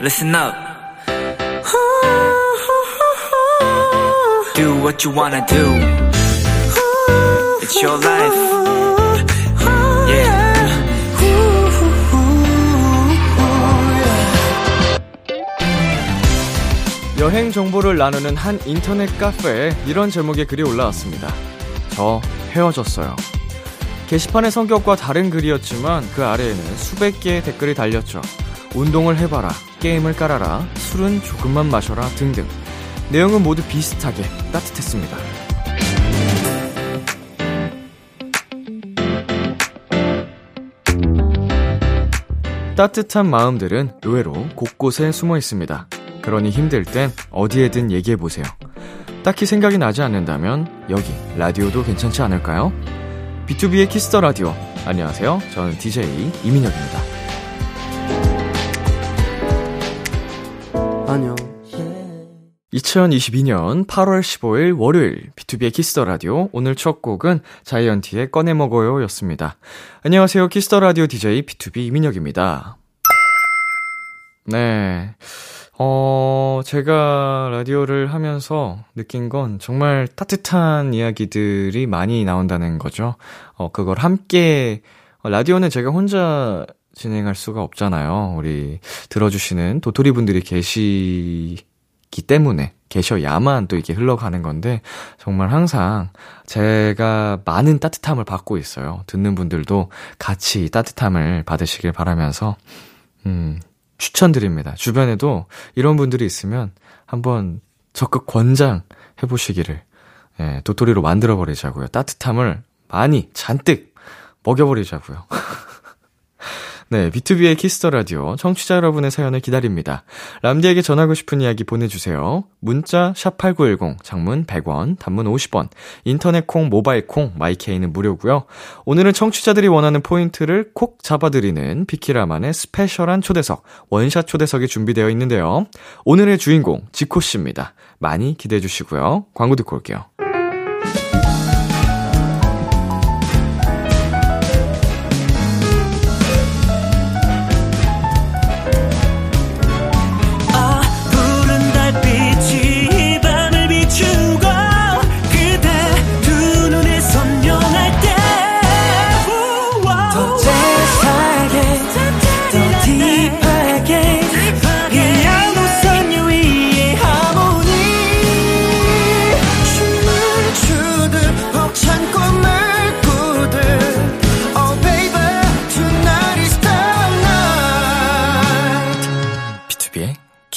listen up. Do what you wanna do. It's your life. Yeah. 여행 정보를 나누는 한 인터넷 카페에 이런 제목의 글이 올라왔습니다. 저 헤어졌어요. 게시판의 성격과 다른 글이었지만 그 아래에는 수백 개의 댓글이 달렸죠. 운동을 해봐라, 게임을 깔아라, 술은 조금만 마셔라 등등. 내용은 모두 비슷하게 따뜻했습니다. 따뜻한 마음들은 의외로 곳곳에 숨어 있습니다. 그러니 힘들 땐 어디에든 얘기해보세요. 딱히 생각이 나지 않는다면 여기 라디오도 괜찮지 않을까요? B2B의 키스터 라디오. 안녕하세요. 저는 DJ 이민혁입니다. 2022년 8월 15일 월요일 B2B의 키스터 라디오 오늘 첫 곡은 자이언티의 꺼내 먹어요 였습니다. 안녕하세요. 키스터 라디오 DJ B2B 이민혁입니다. 네. 어, 제가 라디오를 하면서 느낀 건 정말 따뜻한 이야기들이 많이 나온다는 거죠. 어, 그걸 함께, 어, 라디오는 제가 혼자 진행할 수가 없잖아요. 우리 들어주시는 도토리 분들이 계시 기 때문에, 계셔야만 또 이렇게 흘러가는 건데, 정말 항상 제가 많은 따뜻함을 받고 있어요. 듣는 분들도 같이 따뜻함을 받으시길 바라면서, 음, 추천드립니다. 주변에도 이런 분들이 있으면 한번 적극 권장 해보시기를, 예, 도토리로 만들어버리자고요. 따뜻함을 많이, 잔뜩 먹여버리자고요. 네, B2B의 키스터 라디오 청취자 여러분의 사연을 기다립니다. 람디에게 전하고 싶은 이야기 보내주세요. 문자 샵8910, 장문 100원, 단문 50원, 인터넷 콩, 모바일 콩, my K는 무료고요. 오늘은 청취자들이 원하는 포인트를 콕 잡아드리는 비키라만의 special한 초대석, 원샷 초대석이 준비되어 있는데요. 오늘의 주인공 지코 씨입니다. 많이 기대해 주시고요. 광고 듣고 올게요.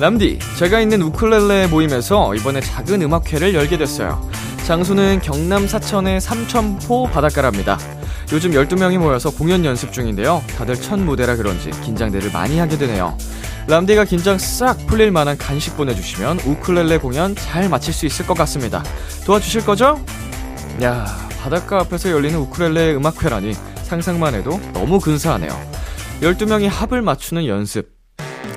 람디, 제가 있는 우쿨렐레 모임에서 이번에 작은 음악회를 열게 됐어요. 장소는 경남 사천의 삼천포 바닷가랍니다. 요즘 12명이 모여서 공연 연습 중인데요. 다들 첫 무대라 그런지 긴장들을 많이 하게 되네요. 람디가 긴장 싹 풀릴 만한 간식 보내주시면 우쿨렐레 공연 잘 마칠 수 있을 것 같습니다. 도와주실 거죠? 야, 바닷가 앞에서 열리는 우쿨렐레 음악회라니 상상만 해도 너무 근사하네요. 12명이 합을 맞추는 연습.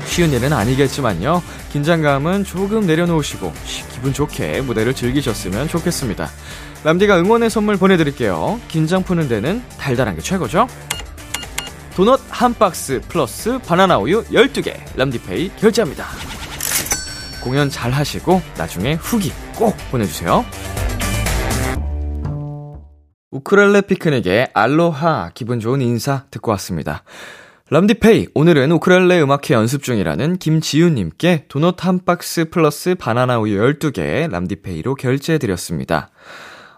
쉬운 일은 아니겠지만요. 긴장감은 조금 내려놓으시고 기분 좋게 무대를 즐기셨으면 좋겠습니다. 람디가 응원의 선물 보내드릴게요. 긴장 푸는 데는 달달한 게 최고죠? 도넛 한 박스 플러스 바나나 우유 12개 람디페이 결제합니다. 공연 잘 하시고 나중에 후기 꼭 보내주세요. 우크렐레 피크닉의 알로하 기분 좋은 인사 듣고 왔습니다. 람디페이 오늘은 우크렐레 음악회 연습 중이라는 김지윤님께 도넛 한 박스 플러스 바나나 우유 12개 람디페이로 결제해드렸습니다.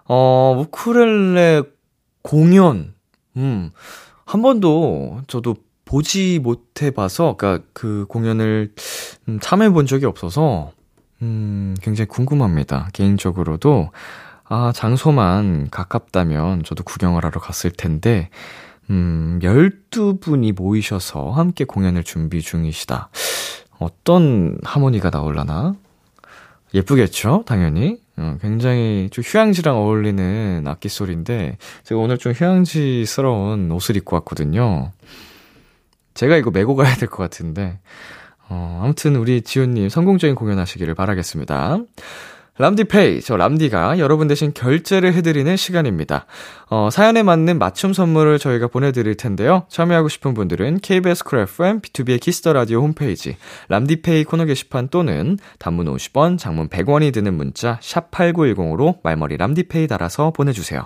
어, 우크렐레 공연, 음, 한 번도 저도 보지 못해 봐서, 그니까 그 공연을 음, 참여해 본 적이 없어서, 음, 굉장히 궁금합니다. 개인적으로도, 아, 장소만 가깝다면 저도 구경을 하러 갔을 텐데, 음, 12분이 모이셔서 함께 공연을 준비 중이시다. 어떤 하모니가 나올라나? 예쁘겠죠? 당연히. 어, 굉장히 좀 휴양지랑 어울리는 악기 소리인데, 제가 오늘 좀 휴양지스러운 옷을 입고 왔거든요. 제가 이거 메고 가야 될 것 같은데, 어, 아무튼 우리 지훈님 성공적인 공연 하시기를 바라겠습니다. 람디페이, 저 람디가 여러분 대신 결제를 해드리는 시간입니다. 어, 사연에 맞는 맞춤 선물을 저희가 보내드릴 텐데요. 참여하고 싶은 분들은 KBS 쿨 FM, B2B의 키스터 라디오 홈페이지, 람디페이 코너 게시판 또는 단문 50원, 장문 100원이 드는 문자, 샵8910으로 말머리 람디페이 달아서 보내주세요.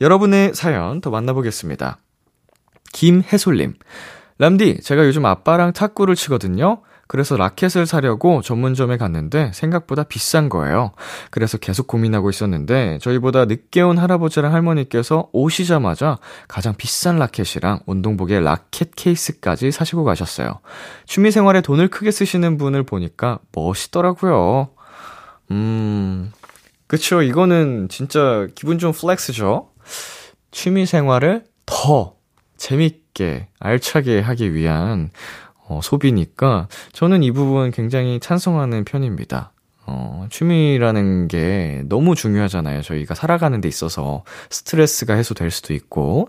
여러분의 사연 더 만나보겠습니다. 김해솔님. 람디, 제가 요즘 아빠랑 탁구를 치거든요. 그래서 라켓을 사려고 전문점에 갔는데 생각보다 비싼 거예요. 그래서 계속 고민하고 있었는데 저희보다 늦게 온 할아버지랑 할머니께서 오시자마자 가장 비싼 라켓이랑 운동복에 라켓 케이스까지 사시고 가셨어요. 취미 생활에 돈을 크게 쓰시는 분을 보니까 멋있더라고요. 음, 그쵸. 이거는 진짜 기분 좋은 flex죠. 취미 생활을 더 재밌게, 알차게 하기 위한 어, 소비니까 저는 이 부분 굉장히 찬성하는 편입니다. 어, 취미라는 게 너무 중요하잖아요. 저희가 살아가는 데 있어서 스트레스가 해소될 수도 있고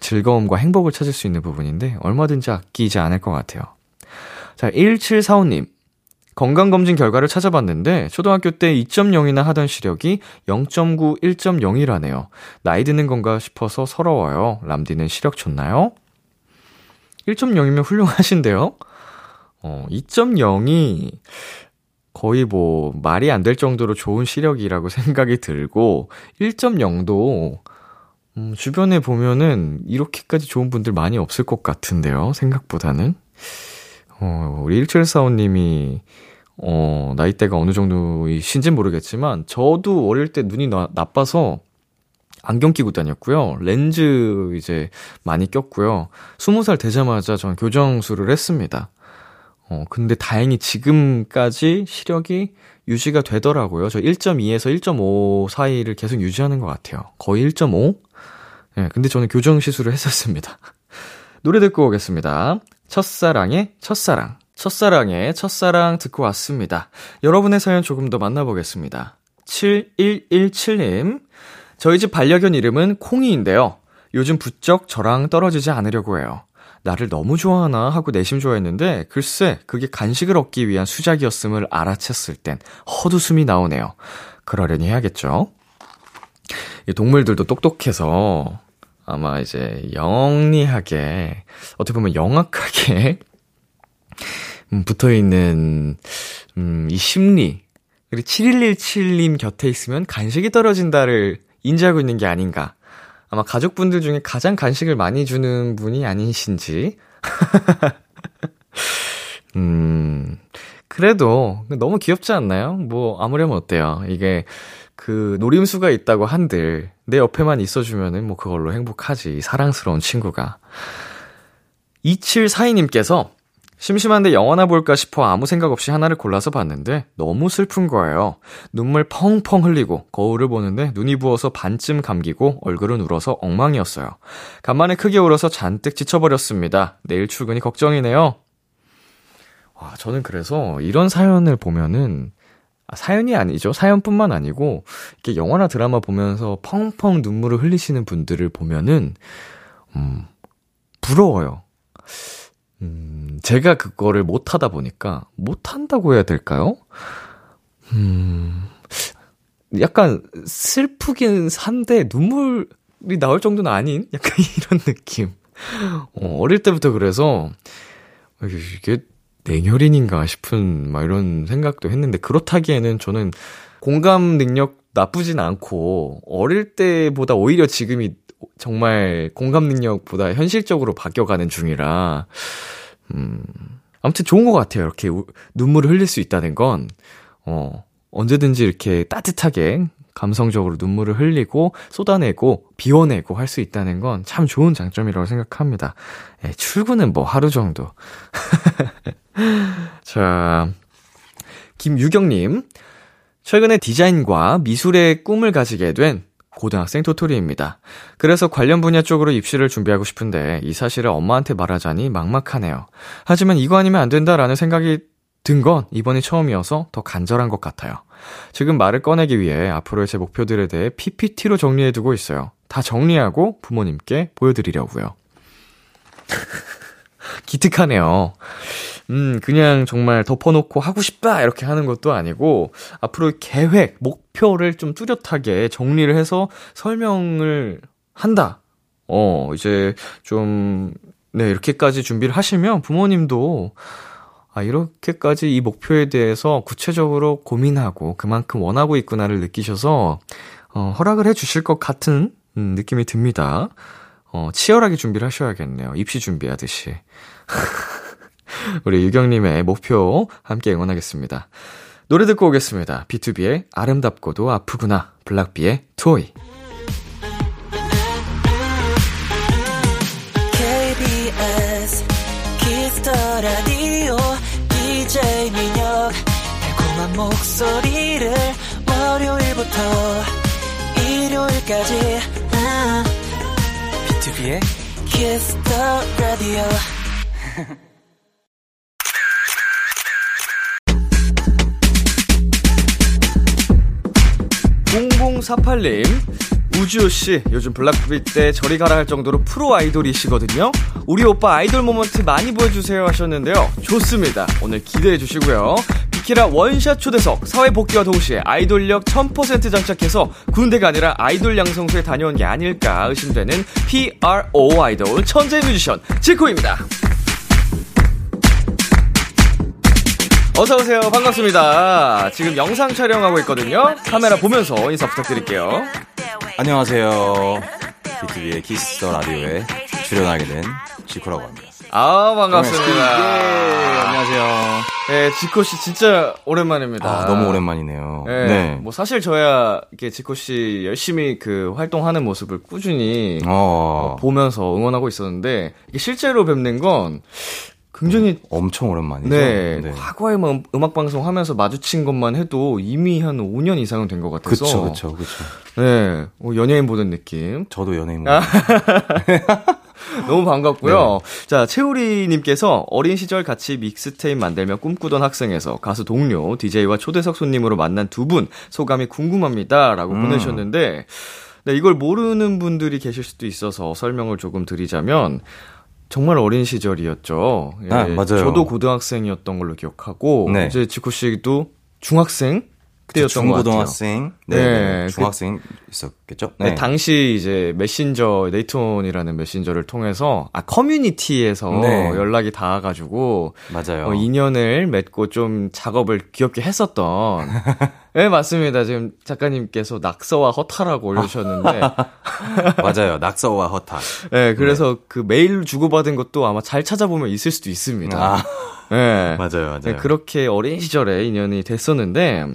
즐거움과 행복을 찾을 수 있는 부분인데 얼마든지 아끼지 않을 것 같아요. 자, 1745님. 건강검진 결과를 찾아봤는데 초등학교 때 2.0이나 하던 시력이 0.9, 1.0이라네요. 나이 드는 건가 싶어서 서러워요. 람디는 시력 좋나요? 1.0이면 훌륭하신데요? 어, 2.0이 거의 뭐 말이 안 될 정도로 좋은 시력이라고 생각이 들고 1.0도 음, 주변에 보면은 이렇게까지 좋은 분들 많이 없을 것 같은데요. 생각보다는. 어, 우리 1745님이 어, 나이대가 어느 정도이신지 모르겠지만 저도 어릴 때 눈이 나, 나빠서 안경 끼고 다녔고요. 렌즈 이제 많이 꼈고요. 20살 되자마자 전 교정술을 했습니다. 어, 근데 다행히 지금까지 시력이 유지가 되더라고요. 저 1.2에서 1.5 사이를 계속 유지하는 것 같아요. 거의 1.5? 예, 네, 근데 저는 교정 시술을 했었습니다. 노래 듣고 오겠습니다. 첫사랑의 첫사랑. 첫사랑의 첫사랑 듣고 왔습니다. 여러분의 사연 조금 더 만나보겠습니다. 7117님. 저희 집 반려견 이름은 콩이인데요. 요즘 부쩍 저랑 떨어지지 않으려고 해요. 나를 너무 좋아하나 하고 내심 좋아했는데 글쎄 그게 간식을 얻기 위한 수작이었음을 알아챘을 땐 헛웃음이 나오네요. 그러려니 해야겠죠. 이 동물들도 똑똑해서 아마 이제 영리하게 어떻게 보면 영악하게 음, 붙어 있는 음, 이 심리 그리고 7117님 곁에 있으면 간식이 떨어진다를 인지하고 있는 게 아닌가. 아마 가족분들 중에 가장 간식을 많이 주는 분이 아니신지. 음, 그래도 너무 귀엽지 않나요? 뭐, 아무렴 어때요? 이게 그 노림수가 있다고 한들 내 옆에만 있어주면은 뭐 그걸로 행복하지. 사랑스러운 친구가. 2742님께서 심심한데 영화나 볼까 싶어 아무 생각 없이 하나를 골라서 봤는데 너무 슬픈 거예요. 눈물 펑펑 흘리고 거울을 보는데 눈이 부어서 반쯤 감기고 얼굴은 울어서 엉망이었어요. 간만에 크게 울어서 잔뜩 지쳐버렸습니다. 내일 출근이 걱정이네요. 와, 저는 그래서 이런 사연을 보면은 아, 사연이 아니죠. 사연뿐만 아니고 이렇게 영화나 드라마 보면서 펑펑 눈물을 흘리시는 분들을 보면은 음 부러워요. 음, 제가 그거를 못 하다 보니까, 못 한다고 해야 될까요? 음, 약간 슬프긴 한데 눈물이 나올 정도는 아닌? 약간 이런 느낌. 어, 어릴 때부터 그래서, 이게 냉혈인인가 싶은, 막 이런 생각도 했는데, 그렇다기에는 저는 공감 능력 나쁘진 않고, 어릴 때보다 오히려 지금이 정말 공감 능력보다 현실적으로 바뀌어가는 중이라, 음, 아무튼 좋은 것 같아요. 이렇게 우, 눈물을 흘릴 수 있다는 건, 어, 언제든지 이렇게 따뜻하게 감성적으로 눈물을 흘리고 쏟아내고 비워내고 할 수 있다는 건 참 좋은 장점이라고 생각합니다. 예, 출근은 뭐 하루 정도. 자, 김유경님. 최근에 디자인과 미술의 꿈을 가지게 된 고등학생 토토리입니다. 그래서 관련 분야 쪽으로 입시를 준비하고 싶은데 이 사실을 엄마한테 말하자니 막막하네요. 하지만 이거 아니면 안 된다라는 생각이 든 건 이번이 처음이어서 더 간절한 것 같아요. 지금 말을 꺼내기 위해 앞으로의 제 목표들에 대해 PPT로 정리해두고 있어요. 다 정리하고 부모님께 보여드리려고요. 기특하네요. 음, 그냥 정말 덮어놓고 하고 싶다 이렇게 하는 것도 아니고 앞으로 계획, 목표를 좀 뚜렷하게 정리를 해서 설명을 한다. 어, 이제 좀 네, 이렇게까지 준비를 하시면 부모님도 아, 이렇게까지 이 목표에 대해서 구체적으로 고민하고 그만큼 원하고 있구나를 느끼셔서 어, 허락을 해 주실 것 같은 음, 느낌이 듭니다. 어, 치열하게 준비를 하셔야겠네요. 입시 준비하듯이. 우리 유경님의 목표 함께 응원하겠습니다. 노래 듣고 오겠습니다. BTOB의 아름답고도 아프구나. Block B의 Toy. KBS Kiss the Radio DJ 민혁 달콤한 목소리를 월요일부터 일요일까지 아, B2B의 키스터 라디오 0048님, 우주씨, 요즘 Block B 때 저리 가라 할 정도로 프로 아이돌이시거든요? 우리 오빠 아이돌 moment 많이 보여주세요 하셨는데요. 좋습니다. 오늘 기대해 주시고요. 비키라 원샷 초대석, 사회 복귀와 동시에 아이돌력 1000% 장착해서 군대가 아니라 아이돌 양성소에 다녀온 게 아닐까 의심되는 PRO 아이돌 천재 뮤지션 지코입니다. 어서오세요. 반갑습니다. 지금 영상 촬영하고 있거든요. 카메라 보면서 인사 부탁드릴게요. 안녕하세요. BTV의 키스터 라디오에 출연하게 된 지코라고 합니다. 아, 반갑습니다. 예, 안녕하세요. 네, 지코 씨 진짜 오랜만입니다. 아, 너무 오랜만이네요. 네, 네. 뭐 사실 저야 이렇게 지코 씨 열심히 그 활동하는 모습을 꾸준히 어, 어, 보면서 응원하고 있었는데 이게 실제로 뵙는 건 굉장히 엄청 오랜만이죠. 네, 과거에 뭐 음악 방송 하면서 마주친 것만 해도 이미 한 5년 이상은 된 것 같아서 그쵸, 그쵸, 그쵸. 네, 어, 연예인 보는 느낌. 저도 연예인 아. 모 너무 반갑고요. 네. 자, 채우리님께서 어린 시절 같이 믹스테이프 만들며 꿈꾸던 학생에서 가수 동료, DJ와 초대석 손님으로 만난 두 분 소감이 궁금합니다. 라고 음. 보내셨는데, 네, 이걸 모르는 분들이 계실 수도 있어서 설명을 조금 드리자면, 정말 어린 시절이었죠. 예, 아, 맞아요. 저도 고등학생이었던 걸로 기억하고, 네. 이제 지코 씨도 중학생? 때였던 것 같아요. 중고등학생, 네, 네, 네, 그- 중학생 있었겠죠? 네, 당시 이제 메신저 네이톤이라는 메신저를 통해서 아 커뮤니티에서 네. 연락이 닿아가지고 맞아요. 어, 인연을 맺고 좀 작업을 귀엽게 했었던. 네 맞습니다. 지금 작가님께서 낙서와 허타라고 올려주셨는데, 맞아요. 낙서와 허타. 네 그래서 그 메일 주고받은 것도 아마 잘 찾아보면 있을 수도 있습니다. 아, 네. 맞아요, 맞아요. 네, 그렇게 어린 시절에 인연이 됐었는데,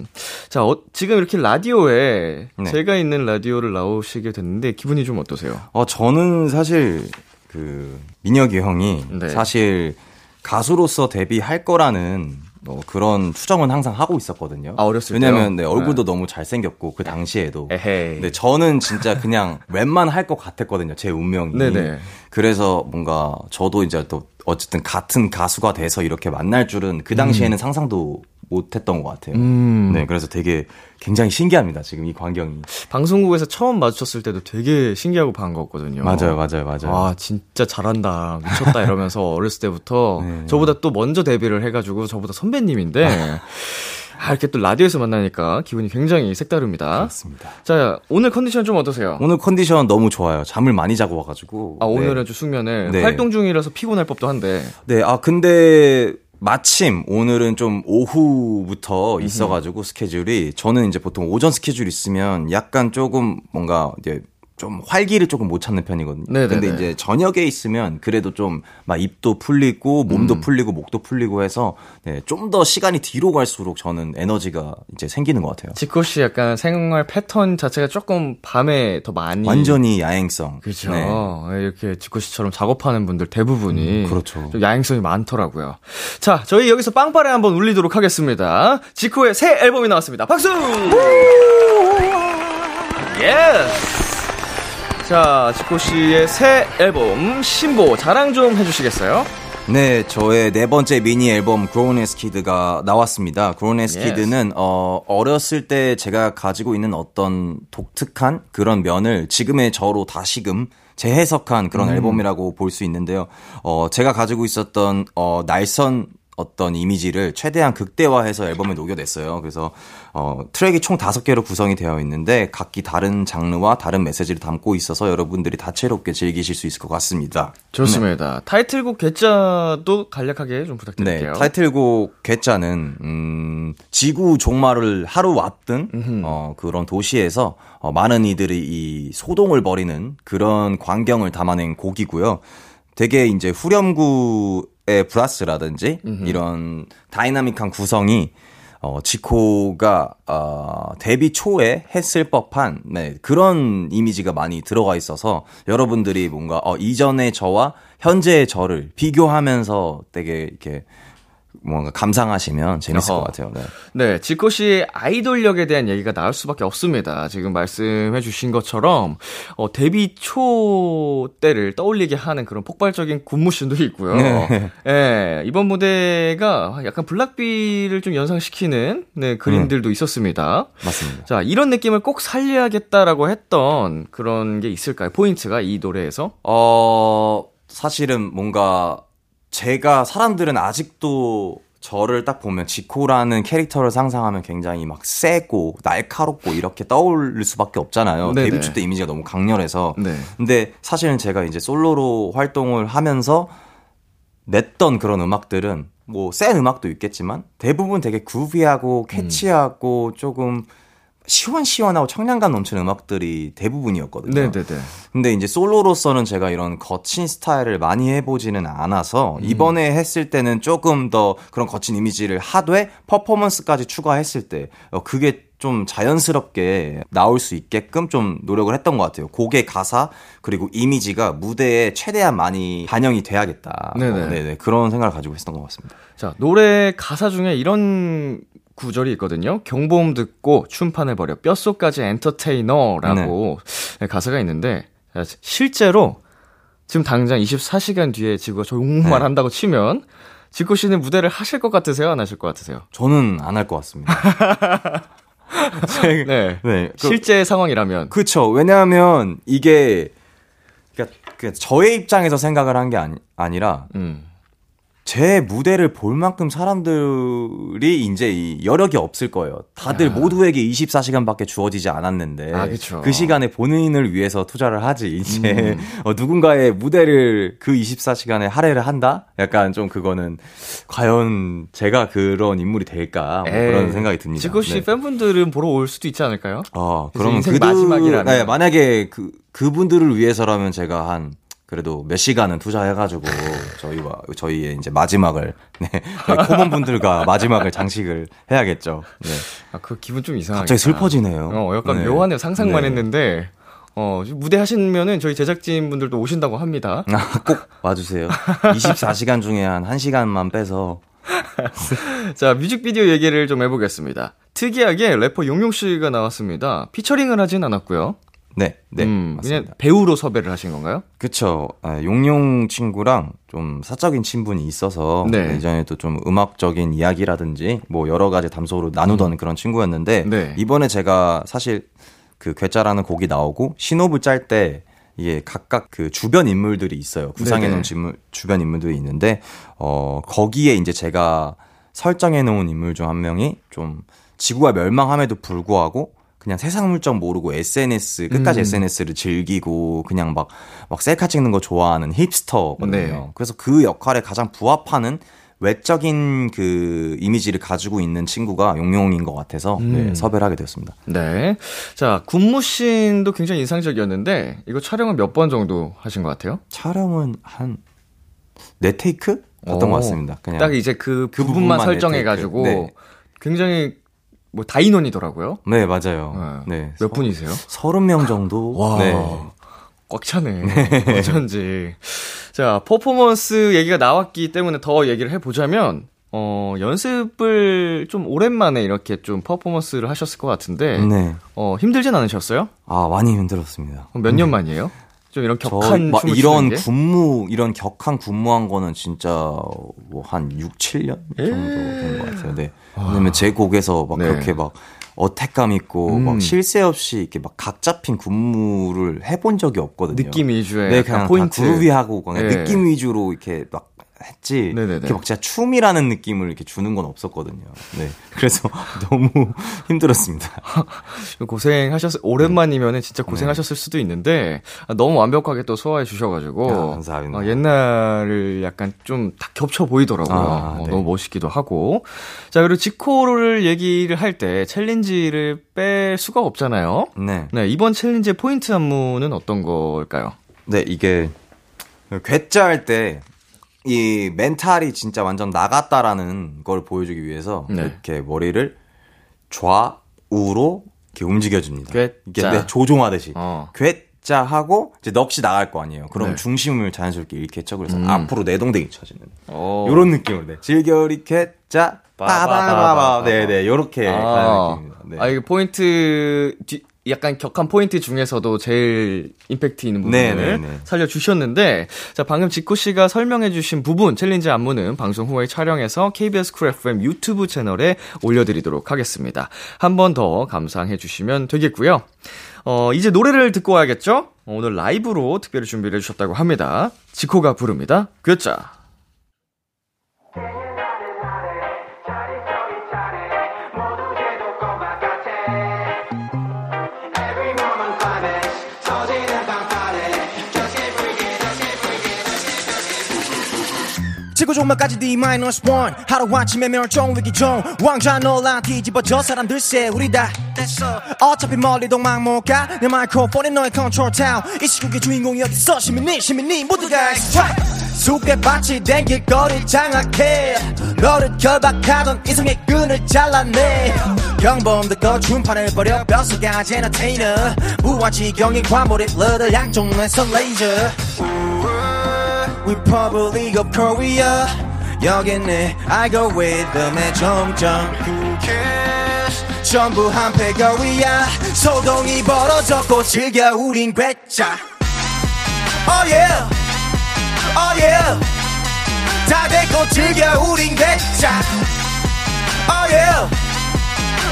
자, 어, 지금 이렇게 라디오에, 네. 제가 있는 라디오를 나오시게 됐는데, 기분이 좀 어떠세요? 어, 저는 사실, 그, 민혁이 형이, 네. 사실, 가수로서 데뷔할 거라는, 뭐, 그런 추정은 항상 하고 있었거든요. 아, 어렸을 왜냐면? 네, 얼굴도 네. 너무 잘생겼고, 그 당시에도. 에헤이. 근데 저는 진짜 그냥 웬만할 것 같았거든요, 제 운명이. 네네. 그래서 뭔가, 저도 이제 또, 어쨌든 같은 가수가 돼서 이렇게 만날 줄은 그 당시에는 상상도 못 했던 것 같아요. 음. 네, 그래서 되게 굉장히 신기합니다, 지금 이 광경이. 방송국에서 처음 마주쳤을 때도 되게 신기하고 반가웠거든요. 맞아요, 맞아요, 맞아요. 아, 진짜 잘한다. 미쳤다. 이러면서 어렸을 때부터 네. 저보다 또 먼저 데뷔를 해가지고 저보다 선배님인데, 아, 이렇게 또 라디오에서 만나니까 기분이 굉장히 색다릅니다. 그렇습니다. 자, 오늘 컨디션 좀 어떠세요? 오늘 컨디션 너무 좋아요. 잠을 많이 자고 와가지고. 아, 오늘은 네. 좀 숙면을 네. 활동 중이라서 피곤할 법도 한데. 네, 아, 근데, 마침 오늘은 좀 오후부터 있어가지고 스케줄이 저는 이제 보통 오전 스케줄 있으면 약간 조금 뭔가 이제 좀 활기를 조금 못 찾는 편이거든요. 네네네. 근데 이제 저녁에 있으면 그래도 좀 막 입도 풀리고 몸도 음. 풀리고 목도 풀리고 해서 네, 좀 더 시간이 뒤로 갈수록 저는 에너지가 이제 생기는 것 같아요. 지코 씨 약간 생활 패턴 자체가 조금 밤에 더 많이. 완전히 야행성. 그죠. 네. 이렇게 지코 씨처럼 작업하는 분들 대부분이 음, 그렇죠. 좀 야행성이 많더라고요. 자, 저희 여기서 빵빠레 한번 울리도록 하겠습니다. 지코의 새 앨범이 나왔습니다. 박수! Yes! 자, 지코 씨의 새 앨범 신보 자랑 좀 해주시겠어요? 네, 저의 네 번째 미니 앨범 Grown Ass Kid가 나왔습니다. Grown Ass Yes. Kid는 어 어렸을 때 제가 가지고 있는 어떤 독특한 그런 면을 지금의 저로 다시금 재해석한 그런 앨범이라고 볼 수 있는데요. 어 제가 가지고 있었던 어 날선 어떤 이미지를 최대한 극대화해서 앨범에 녹여냈어요. 그래서 어 트랙이 총 다섯 개로 구성이 되어 있는데 각기 다른 장르와 다른 메시지를 담고 있어서 여러분들이 다채롭게 즐기실 수 있을 것 같습니다. 좋습니다. 타이틀곡 개짜도 간략하게 좀 네, 부탁드릴게요. 타이틀곡 괴짜는 음, 지구 종말을 하루 앞둔 어, 그런 도시에서 어, 많은 이들이 이 소동을 벌이는 그런 광경을 담아낸 곡이고요. 되게 이제 후렴구의 brass라든지 이런 dynamic한 구성이 어, 지코가, 어, 데뷔 초에 했을 법한, 네, 그런 이미지가 많이 들어가 있어서 여러분들이 뭔가, 어, 이전의 저와 현재의 저를 비교하면서 되게 이렇게 뭔가 감상하시면 재밌을 어허. 것 같아요. 네. 네, 지코 씨의 아이돌력에 대한 얘기가 나올 수밖에 없습니다. 지금 말씀해 주신 것처럼, 어, 데뷔 초 때를 떠올리게 하는 그런 폭발적인 군무신도 있고요. 네. 예, 이번 무대가 약간 블락비를 좀 연상시키는, 네, 그림들도 있었습니다. 맞습니다. 자, 이런 느낌을 꼭 살려야겠다라고 했던 그런 게 있을까요? 포인트가 이 노래에서? 어, 사실은 뭔가 제가 사람들은 아직도 저를 딱 보면 지코라는 캐릭터를 상상하면 굉장히 막 세고 날카롭고 이렇게 떠올릴 수밖에 없잖아요. 네네. 데뷔 때 이미지가 너무 강렬해서. 네. 근데 사실은 제가 이제 솔로로 활동을 하면서 냈던 그런 음악들은 뭐 센 음악도 있겠지만 대부분 되게 구비하고 캐치하고 조금 시원시원하고 청량감 넘치는 음악들이 대부분이었거든요. 네네네. 근데 이제 솔로로서는 제가 이런 거친 스타일을 많이 해보지는 않아서 이번에 했을 때는 조금 더 그런 거친 이미지를 하되 퍼포먼스까지 추가했을 때 어, 그게 좀 자연스럽게 나올 수 있게끔 좀 노력을 했던 것 같아요. 곡의 가사 그리고 이미지가 무대에 최대한 많이 반영이 돼야겠다. 네네. 어, 네네 그런 생각을 가지고 했던 것 같습니다. 자, 노래 가사 중에 이런 구절이 있거든요. 경보음 듣고 춤판을 벌여 뼛속까지 엔터테이너라고 네, 가사가 있는데 자, 실제로 지금 당장 24시간 뒤에 지구가 정말 네. 한다고 치면 지코 씨는 무대를 하실 것 같으세요? 안 하실 것 같으세요? 저는 안 할 것 같습니다. 제- 네. 네. 그- 실제 상황이라면 그쵸. 왜냐하면 이게 그러니까 그 저의 입장에서 생각을 한 게 아니, 아니라 음. 제 무대를 볼 만큼 사람들이 이제 이 여력이 없을 거예요. 다들 야. 모두에게 24시간밖에 주어지지 않았는데 아, 그쵸. 그 시간에 본인을 위해서 투자를 하지. 이제 음. 어, 누군가의 무대를 그 24시간에 할애를 한다? 약간 좀 그거는 과연 제가 그런 인물이 될까? 뭐 그런 생각이 듭니다. 지코 씨 네. 팬분들은 보러 올 수도 있지 않을까요? 아, 그래서 그러면 그들- 마지막이라면. 네, 만약에 그 그분들을 위해서라면 제가 한 그래도 몇 시간은 투자해가지고 저희와 저희의 이제 마지막을 네 저희 코먼 분들과 마지막을 장식을 해야겠죠. 네. 아, 그 기분 좀 이상하게. 갑자기 슬퍼지네요. 어, 약간 네. 묘하네요. 상상만 네. 했는데. 어, 무대 하시면은 저희 제작진 분들도 오신다고 합니다. 아, 꼭 와주세요. 24시간 중에 한 1 시간만 빼서 자, 뮤직비디오 얘기를 좀 해보겠습니다. 특이하게 래퍼 용용 씨가 나왔습니다. featuring을 하진 않았고요. 네, 네, 음, 맞습니다. 그냥 배우로 섭외를 하신 건가요? 그쵸. 아, 용용 친구랑 좀 사적인 친분이 있어서 네. 예전에도 좀 음악적인 이야기라든지 뭐 여러 가지 담소를 나누던 그런 친구였는데 네. 이번에 제가 사실 그 괴짜라는 곡이 나오고 신호부 짤 때 이게 각각 그 주변 인물들이 있어요. 구상해 놓은 주변 인물들이 있는데 어 거기에 이제 제가 설정해 놓은 인물 중 한 명이 좀 지구가 멸망함에도 불구하고 그냥 세상 물정 모르고 SNS 끝까지 음. SNS를 즐기고 그냥 막 막 셀카 찍는 거 좋아하는 힙스터거든요. 네. 그래서 그 역할에 가장 부합하는 외적인 그 이미지를 가지고 있는 친구가 용용인 것 같아서 음. 네, 섭외를 하게 되었습니다. 네. 자, 군무신도 굉장히 인상적이었는데, 이거 촬영은 몇 번 정도 하신 것 같아요? 촬영은 한 네 테이크 오, 것 같습니다. 그냥 딱 이제 그, 그 부분만 부분만 설정해가지고, 네. 굉장히 뭐 다인원이더라고요. 네 맞아요. 네, 몇 분이세요? 서른 명 정도. 와. 네. 꽉 차네. 어쩐지. 자, 퍼포먼스 얘기가 나왔기 때문에 더 얘기를 해보자면, 어, 연습을 좀 오랜만에 이렇게 좀 퍼포먼스를 하셨을 것 같은데, 네. 어, 힘들진 않으셨어요? 아 많이 힘들었습니다. 몇 년 만이에요? 좀 이런 저, 격한 막 춤을 이런 추는 게? 군무, 이런 격한 군무한 거는 진짜 뭐 한 6, 7년 정도 된 것 같아요. 네. 왜냐면 제 곡에서 막 네. 그렇게 막 어택감 있고 음. 막쉴새 없이 이렇게 막 각 잡힌 군무를 해본 적이 없거든요. 느낌 위주의 네, 그냥 포인트. 다 그루비하고 그냥 네. 느낌 위주로 이렇게 막 했지. 네네네. 이렇게 막 진짜 춤이라는 느낌을 이렇게 주는 건 없었거든요. 네. 그래서 너무 힘들었습니다. 고생하셨 오랜만이면은 진짜 고생하셨을 수도 있는데 아, 너무 완벽하게 또 소화해 주셔가지고 아, 감사합니다. 어, 옛날을 약간 좀 다 겹쳐 보이더라고요. 아, 어, 네. 너무 멋있기도 하고 자 그리고 지코를 얘기를 할 때 challenge를 뺄 수가 없잖아요. 네. 네 이번 챌린지의 포인트 안무는 어떤 걸까요? 네, 이게 괴짜 할때 이 mental이 진짜 완전 나갔다라는 걸 보여주기 위해서 네. 이렇게 머리를 좌우로 이렇게 움직여줍니다. 괴짜. 이게 네, 조종하듯이. 어. 괴짜 하고 이제 넋이 나갈 거 아니에요. 그럼 네. 중심을 자연스럽게 쳐 그래서 음. 앞으로 내동댕이 쳐주는 어. 요런 느낌으로 네. 질겨리 괴짜 빠바바바 네네 요렇게 가는 느낌입니다. 네. 아, 이게 포인트, 뒤- 약간 격한 포인트 중에서도 제일 임팩트 있는 부분을 네, 네, 네. 살려주셨는데, 자, 방금 지코 씨가 설명해주신 부분, 챌린지 안무는 방송 후에 촬영해서 KBS 쿨 FM 유튜브 채널에 올려드리도록 하겠습니다. 한 번 더 감상해주시면 되겠고요. 어, 이제 노래를 듣고 와야겠죠? 오늘 라이브로 특별히 준비를 해주셨다고 합니다. 지코가 부릅니다. 괴짜. 지구 종말까지 D 마이너스 원 하루아침에 멸종 위기 종 왕좌 논란 뒤집어져 사람들 새 우리 다. 됐어. 어차피 멀리 동망 못가내 마이크로폰에 너의 컨트롤 타운 이 시국의 주인공이 어딨어? 시민이 시민이 모두가 엑스트라 숙대밭이 댕길 거리 장악해. 너를 결박하던 이성의 끈을 잘라내. 경범들 거준판을 버려. 뼛속까지 엔터테이너 무한지경의 과몰입 러들 양쪽 왼손 레이저 Republic of Korea. 여기는 알고리즘의 정점 전부 한패거리야. 소동이 벌어졌고 즐겨 우린 괴짜 Oh yeah. Oh yeah. 다 됐고 즐겨 우린 괴짜 Oh yeah.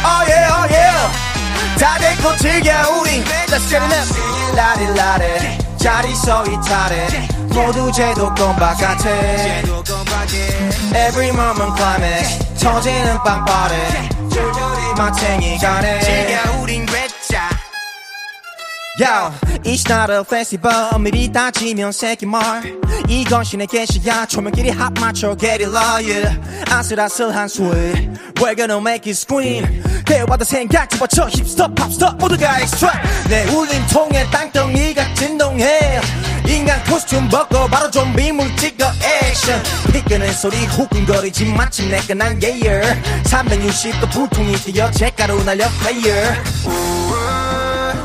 Oh yeah Oh yeah. 다 됐고 즐겨 우린 Let's get it up. 라리라리 자리 서 이탈해 모두 제도권 바깥에 Every moment climax. 터지는 빵빠레. 줄줄이 마탱이 가네. 즐겨 우린 괴짜. Yo, it's not a festival. 미리 따지면 새끼 말. 이건 신의 계시야. 조명끼리 합 맞춰 get it lawyer 아슬아슬한 소리. We're gonna make it scream. 대화도 생각 집어쳐. 힙스톱 팝스톱 모두가 extra. 내 울림통에 땅덩이가 진동해 인간 코스튬 벗고 바로 좀비물 찍어 액션. 피끄는 소리 후끈거리지 마침내 끝난 예열. 360도 불통이 뛰어 잿가루 날려 player.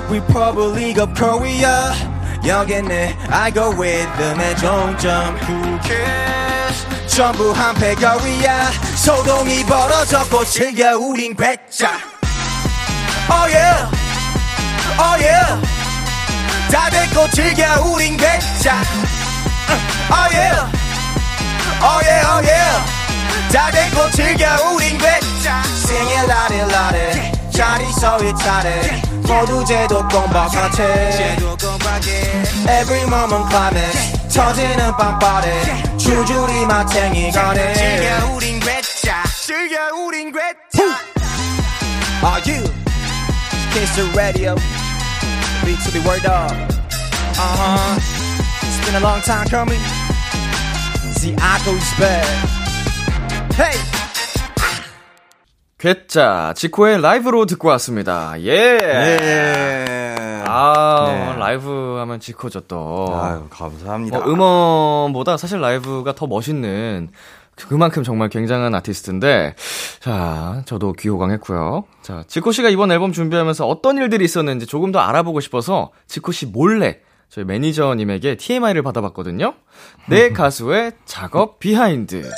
Republic of Korea 여기는 알고리즘의 종점. Who cares? 전부 한패거리야 소동이 벌어졌고 즐겨 우린 괴짜 Oh yeah. Oh yeah 다 됐고 즐겨 우린 괴짜 Oh yeah Oh yeah Oh yeah 다 됐고 즐겨 우린 괴짜 Sing it loud it louder 자리 서 있다래 모두 제도권 바깥에 Every moment climax 터지는 빵빠레 줄줄이 마탱이 가네 즐겨 우린 괴짜 즐겨 우린 괴짜 Are you Kiss the radio Beat to be word up Uh-huh It's been a long time coming See I go respect Hey 괴짜, 지코의 라이브로 듣고 왔습니다. 예! 네. 아, 네. 라이브 하면 지코죠 또. 아유, 감사합니다. 어, 음원보다 사실 라이브가 더 멋있는 그만큼 정말 굉장한 아티스트인데 자 저도 귀호강했고요. 자 지코 씨가 이번 앨범 준비하면서 어떤 일들이 있었는지 조금 더 알아보고 싶어서 지코 씨 몰래 저희 매니저님에게 TMI를 받아봤거든요. 내 가수의 작업 behind.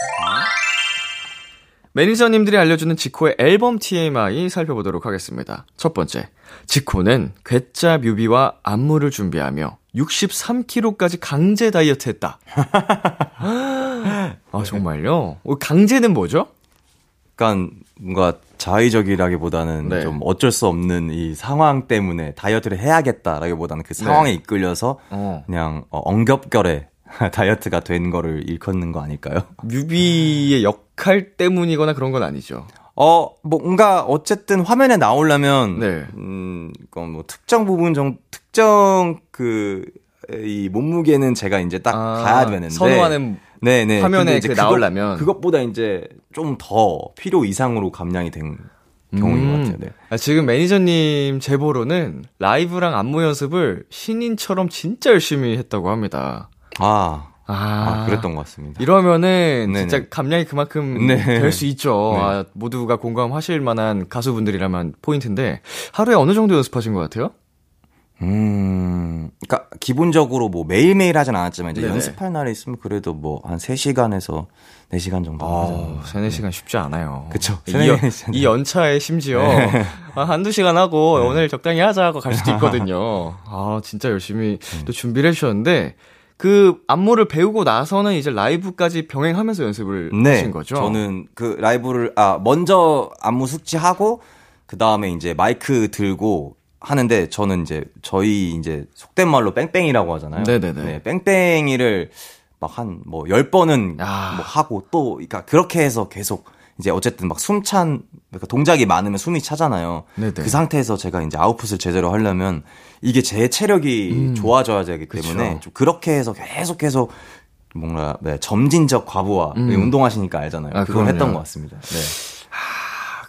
매니저님들이 알려주는 지코의 앨범 TMI 살펴보도록 하겠습니다. 첫 번째. 지코는 괴짜 뮤비와 안무를 준비하며 63kg까지 강제 다이어트 했다. 아, 정말요? 어, 강제는 뭐죠? 약간 뭔가 자의적이라기보다는 네. 좀 어쩔 수 없는 이 상황 때문에 다이어트를 해야겠다라기보다는 그 상황에 이끌려서 어. 그냥 어, 엉겹결에 다이어트가 된 거를 일컫는 거 아닐까요? 뮤비의 역할 때문이거나 그런 건 아니죠. 어, 뭔가 어쨌든 화면에 나오려면 네. 음, 그건 뭐 특정 부분 정 특정 그 이 몸무게는 제가 이제 딱 아, 가야 되는데 선호하는 네네 화면에 근데 이제 그 그것- 나오려면. 그것 보다 이제 좀 더 필요 이상으로 감량이 된 경우인 것 같아요. 네. 아, 지금 매니저님 제보로는 라이브랑 안무 연습을 신인처럼 진짜 열심히 했다고 합니다. 아, 아, 아, 그랬던 것 같습니다. 이러면은 네네. 진짜 감량이 그만큼 네. 될수 있죠. 네. 아, 모두가 공감하실 만한 가수분들이라면 포인트인데 하루에 어느 정도 연습하신 것 같아요? 음, 그러니까 기본적으로 뭐 매일매일 하진 않았지만 이제 네네. 연습할 날이 있으면 그래도 뭐 한 3시간에서 4시간 정도. 아, 세네 시간 쉽지 않아요. 그쵸. 이, 세네 연-. 이 연차에 심지어 아, 한두 시간 하고 오늘 적당히 하자 하고 갈 수도 있거든요. 아, 진짜 열심히 또 준비를 해주셨는데 그 안무를 배우고 나서는 이제 라이브까지 병행하면서 연습을 하신 거죠? 네. 저는 그 라이브를 아 먼저 안무 숙지하고 그 다음에 이제 마이크 들고 하는데 저는 이제 저희 이제 속된 말로 뺑뺑이라고 하잖아요. 네네네. 네, 뺑뺑이를 막 한 뭐 열 번은 아. 뭐 하고 또 그러니까 그렇게 해서 계속 이제 어쨌든 막 숨찬 그러니까 동작이 많으면 숨이 차잖아요. 네네. 그 상태에서 제가 이제 아웃풋을 제대로 하려면 이게 제 체력이 좋아져야 되기 때문에 음. 그쵸. 좀 그렇게 해서 계속해서 뭔가 네, 점진적 과부하 운동하시니까 알잖아요. 음. 아, 그걸 그럼요. 했던 것 같습니다. 네.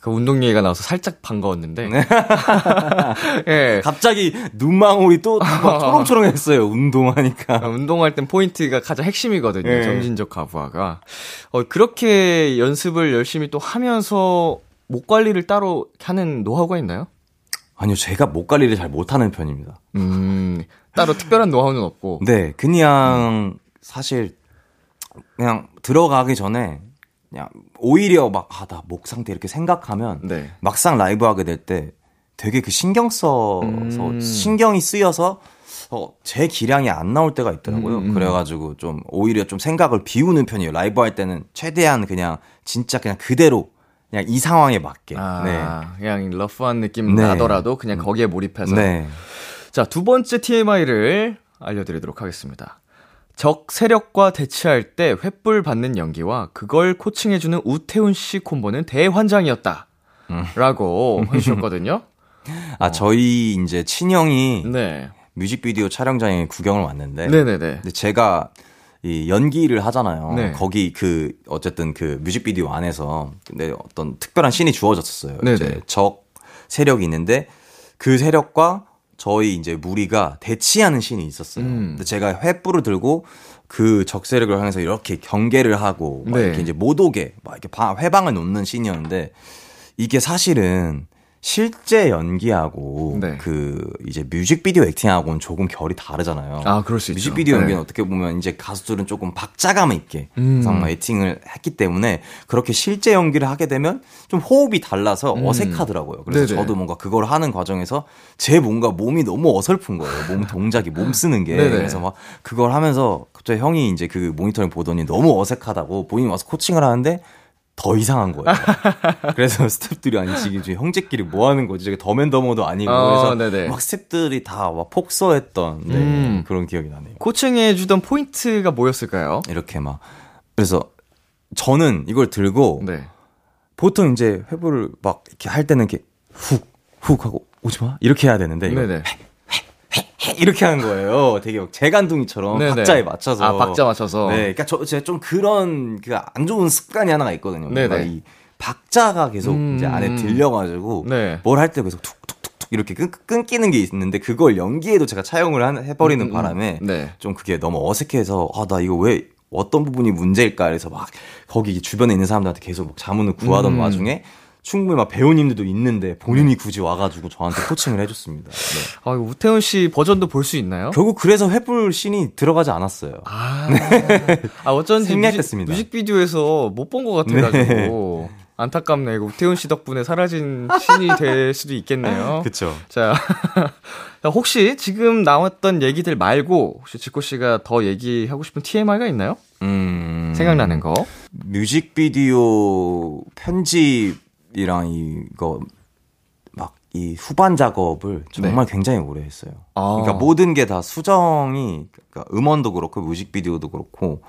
그 운동 얘기가 나와서 살짝 반가웠는데. 예. 갑자기 눈망울이 또막 초롱초롱했어요. 운동하니까. 아, 운동할 땐 포인트가 가장 핵심이거든요. 네. 점진적 가부화가. 어, 그렇게 연습을 열심히 또 하면서 목 관리를 따로 하는 노하우가 있나요? 아니요, 제가 목 관리를 잘 못하는 편입니다. 음, 따로 특별한 노하우는 없고. 네, 그냥 사실 그냥 들어가기 전에 그냥 오히려 막 아 나 목 상태 이렇게 생각하면 네. 막상 라이브 하게 될 때 되게 그 신경 써서 음. 신경이 쓰여서 어, 제 기량이 안 나올 때가 있더라고요. 음, 음. 그래가지고 좀 오히려 좀 생각을 비우는 편이에요. 라이브 할 때는 최대한 그냥 진짜 그냥 그대로 그냥 이 상황에 맞게. 아, 그냥 러프한 느낌 네. 나더라도 그냥 거기에 몰입해서. 네. 자, 두 번째 TMI를 알려드리도록 하겠습니다. 적 세력과 대치할 때 횃불 받는 연기와 그걸 코칭해주는 우태훈 씨 콤보는 대환장이었다. 음. 라고 해주셨거든요. 아 저희 이제 친형이 네. 뮤직비디오 촬영장에 구경을 왔는데 네네네. 근데 제가 이 연기를 하잖아요. 네. 거기 그 어쨌든 그 뮤직비디오 안에서 근데 어떤 특별한 씬이 주어졌었어요. 네네. 이제 적 세력이 있는데 그 세력과 저희 이제 무리가 대치하는 씬이 있었어요. 음. 근데 제가 횃불을 들고 그 적 세력을 향해서 이렇게 경계를 하고 막 네. 이렇게 이제 못 오게 막 이렇게 방- 회방을 놓는 씬이었는데 이게 사실은 실제 연기하고 네. 그 이제 뮤직비디오 액팅하고는 조금 결이 다르잖아요. 아, 그럴 수 있죠. 뮤직비디오 네. 연기는 어떻게 보면 이제 가수들은 조금 박자감 있게 음. 에팅을 했기 때문에 그렇게 실제 연기를 하게 되면 좀 호흡이 달라서 음. 어색하더라고요. 그래서 네네. 저도 뭔가 그걸 하는 과정에서 제 뭔가 몸이 너무 어설픈 거예요. 몸 동작이 몸 쓰는 게 네네. 그래서 막 그걸 하면서 갑자기 형이 이제 그 모니터링 보더니 너무 어색하다고 본인이 와서 코칭을 하는데 더 이상한 거예요. 그래서 스탭들이 아니 지금 지금 형제끼리 뭐 하는 거지? 저게 덤 앤 더머도 아니고 어, 그래서 네네. 막 스탭들이 다 막 폭소했던 네, 음. 그런 기억이 나네요. 코칭해 주던 포인트가 뭐였을까요? 이렇게 막 그래서 저는 이걸 들고 네. 보통 이제 회부를 막 이렇게 할 때는 이렇게 훅 훅 하고 오지 마 이렇게 해야 되는데 이거. 이렇게 하는 거예요. 되게 막 재간둥이처럼 네네. 박자에 맞춰서. 아, 박자 맞춰서. 네, 그러니까 저 제가 좀 그런 그 안 좋은 습관이 하나가 있거든요. 네네. 이 박자가 계속 음. 이제 안에 들려가지고 네. 뭘할 때 계속 툭툭툭툭 이렇게 끊, 끊기는 게 있는데 그걸 연기에도 제가 차용을 한- 해버리는 음, 바람에 네. 좀 그게 너무 어색해서 아 나 이거 왜 어떤 부분이 문제일까 그래서 막 거기 주변에 있는 사람들한테 계속 막 자문을 구하던 음. 와중에 충분히 막 배우님들도 있는데 본인이 굳이 와가지고 저한테 코칭을 해줬습니다. 네. 아, 우태훈 씨 버전도 볼 수 있나요? 결국 그래서 횃불 씬이 들어가지 않았어요. 아, 아 어쩐지. 뮤직, 뮤직비디오에서 못 본 것 같아가지고. 안타깝네. 이거 태훈 씨 덕분에 사라진 신이 될 수도 있겠네요. 그쵸. 자, 혹시 지금 나왔던 얘기들 말고 혹시 지코 씨가 더 얘기하고 싶은 TMI가 있나요? 음. 생각나는 거. 뮤직비디오 편집 이랑 이거 막 이 후반 작업을 정말 굉장히 오래 했어요. 네. 아. 그러니까 모든 게 다 수정이 그러니까 음원도 그렇고 뮤직비디오도 그렇고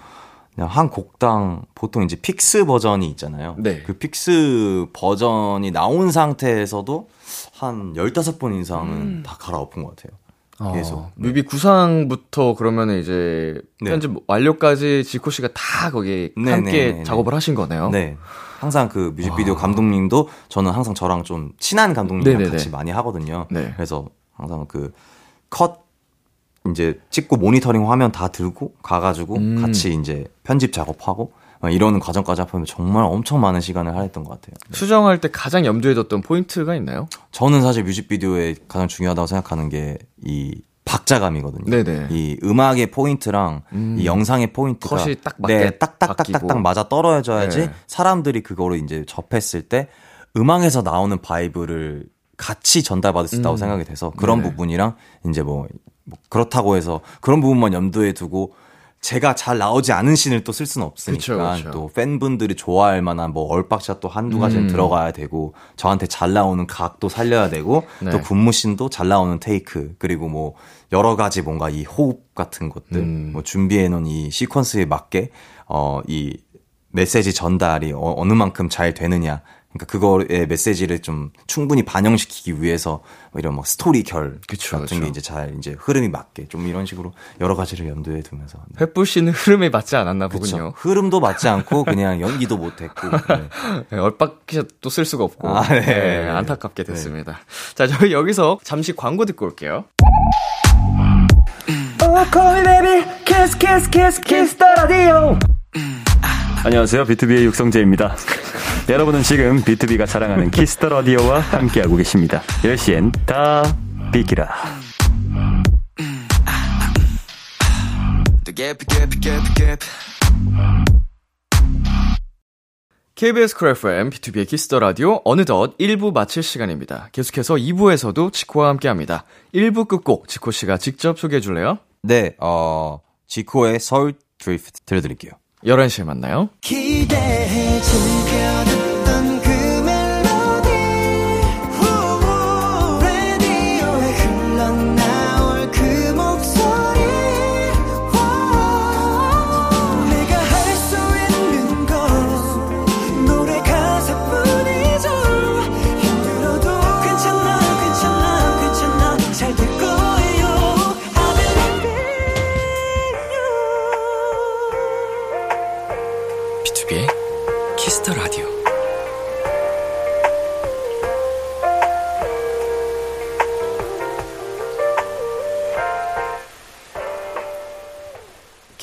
그냥 한 곡당 보통 이제 fix 버전이 있잖아요. 네. 그 fix 버전이 나온 상태에서도 한 15번 이상은 음. 다 갈아엎은 것 같아요. 계속. 어, 뮤비 구상부터 그러면은 이제 네. 편집 완료까지 지코 씨가 다 거기에 네, 함께 네, 네, 네. 작업을 하신 거네요. 네. 항상 그 뮤직비디오 감독님도 저는 항상 저랑 좀 친한 감독님이랑 네네네. 같이 많이 하거든요. 네. 그래서 항상 그 컷 이제 찍고 모니터링 화면 다 들고 가가지고 음. 같이 이제 편집 작업하고 막 이러는 과정까지 합하면 정말 엄청 많은 시간을 할애했던 것 같아요. 수정할 때 가장 염두에 뒀던 포인트가 있나요? 저는 사실 뮤직비디오에 가장 중요하다고 생각하는 게 이 박자감이거든요. 네네. 이 음악의 포인트랑 음. 이 영상의 포인트가 컷이 딱 맞게 네, 딱딱딱딱딱. 맞아 떨어져야지 네. 사람들이 그거를 이제 접했을 때 음악에서 나오는 vibe를 같이 전달받을 수 있다고 음. 생각이 돼서 그런 네네. 부분이랑 이제 뭐, 뭐 그렇다고 해서 그런 부분만 염두에 두고 제가 잘 나오지 않은 씬을 또 쓸 수는 없으니까 그쵸, 그쵸. 또 팬분들이 좋아할 만한 뭐 얼빡샷 또 한두 가지는 음. 들어가야 되고 저한테 잘 나오는 각도 살려야 되고 네. 또 군무씬도 잘 나오는 테이크 그리고 뭐 여러 가지 뭔가 이 호흡 같은 것들 음. 뭐 준비해 놓은 이 시퀀스에 맞게 어이 메시지 전달이 어, 어느 만큼 잘 되느냐 그러니까 그거의 메시지를 좀 충분히 반영시키기 위해서 뭐 이런 막 스토리 결 그쵸, 같은 그쵸. 게 이제 잘 이제 흐름이 맞게 좀 이런 식으로 여러 가지를 염두에 두면서 네. 횃불 씨는 흐름에 맞지 않았나 그쵸. 보군요. 흐름도 맞지 않고 그냥 연기도 못했고 네. 네, 얼빡샷도 쓸 수가 없고 아, 네. 네, 안타깝게 됐습니다. 자, 저희 여기서 잠시 광고 듣고 올게요. 안녕하세요. 비투비의 육성재입니다. 여러분은 지금 비투비가 자랑하는 키스 더 라디오와 함께하고 계십니다. 10시엔 다 비키라. KBS 쿨 FM, 비투비의 키스 더 라디오 어느덧 1부 마칠 시간입니다. 계속해서 2부에서도 지코와 함께 합니다. 1부 끝곡 지코 씨가 직접 소개해 줄래요? 네, 어 지코의 서울 드리프트 들려드릴게요. 11시에 만나요. 기대해 즐겨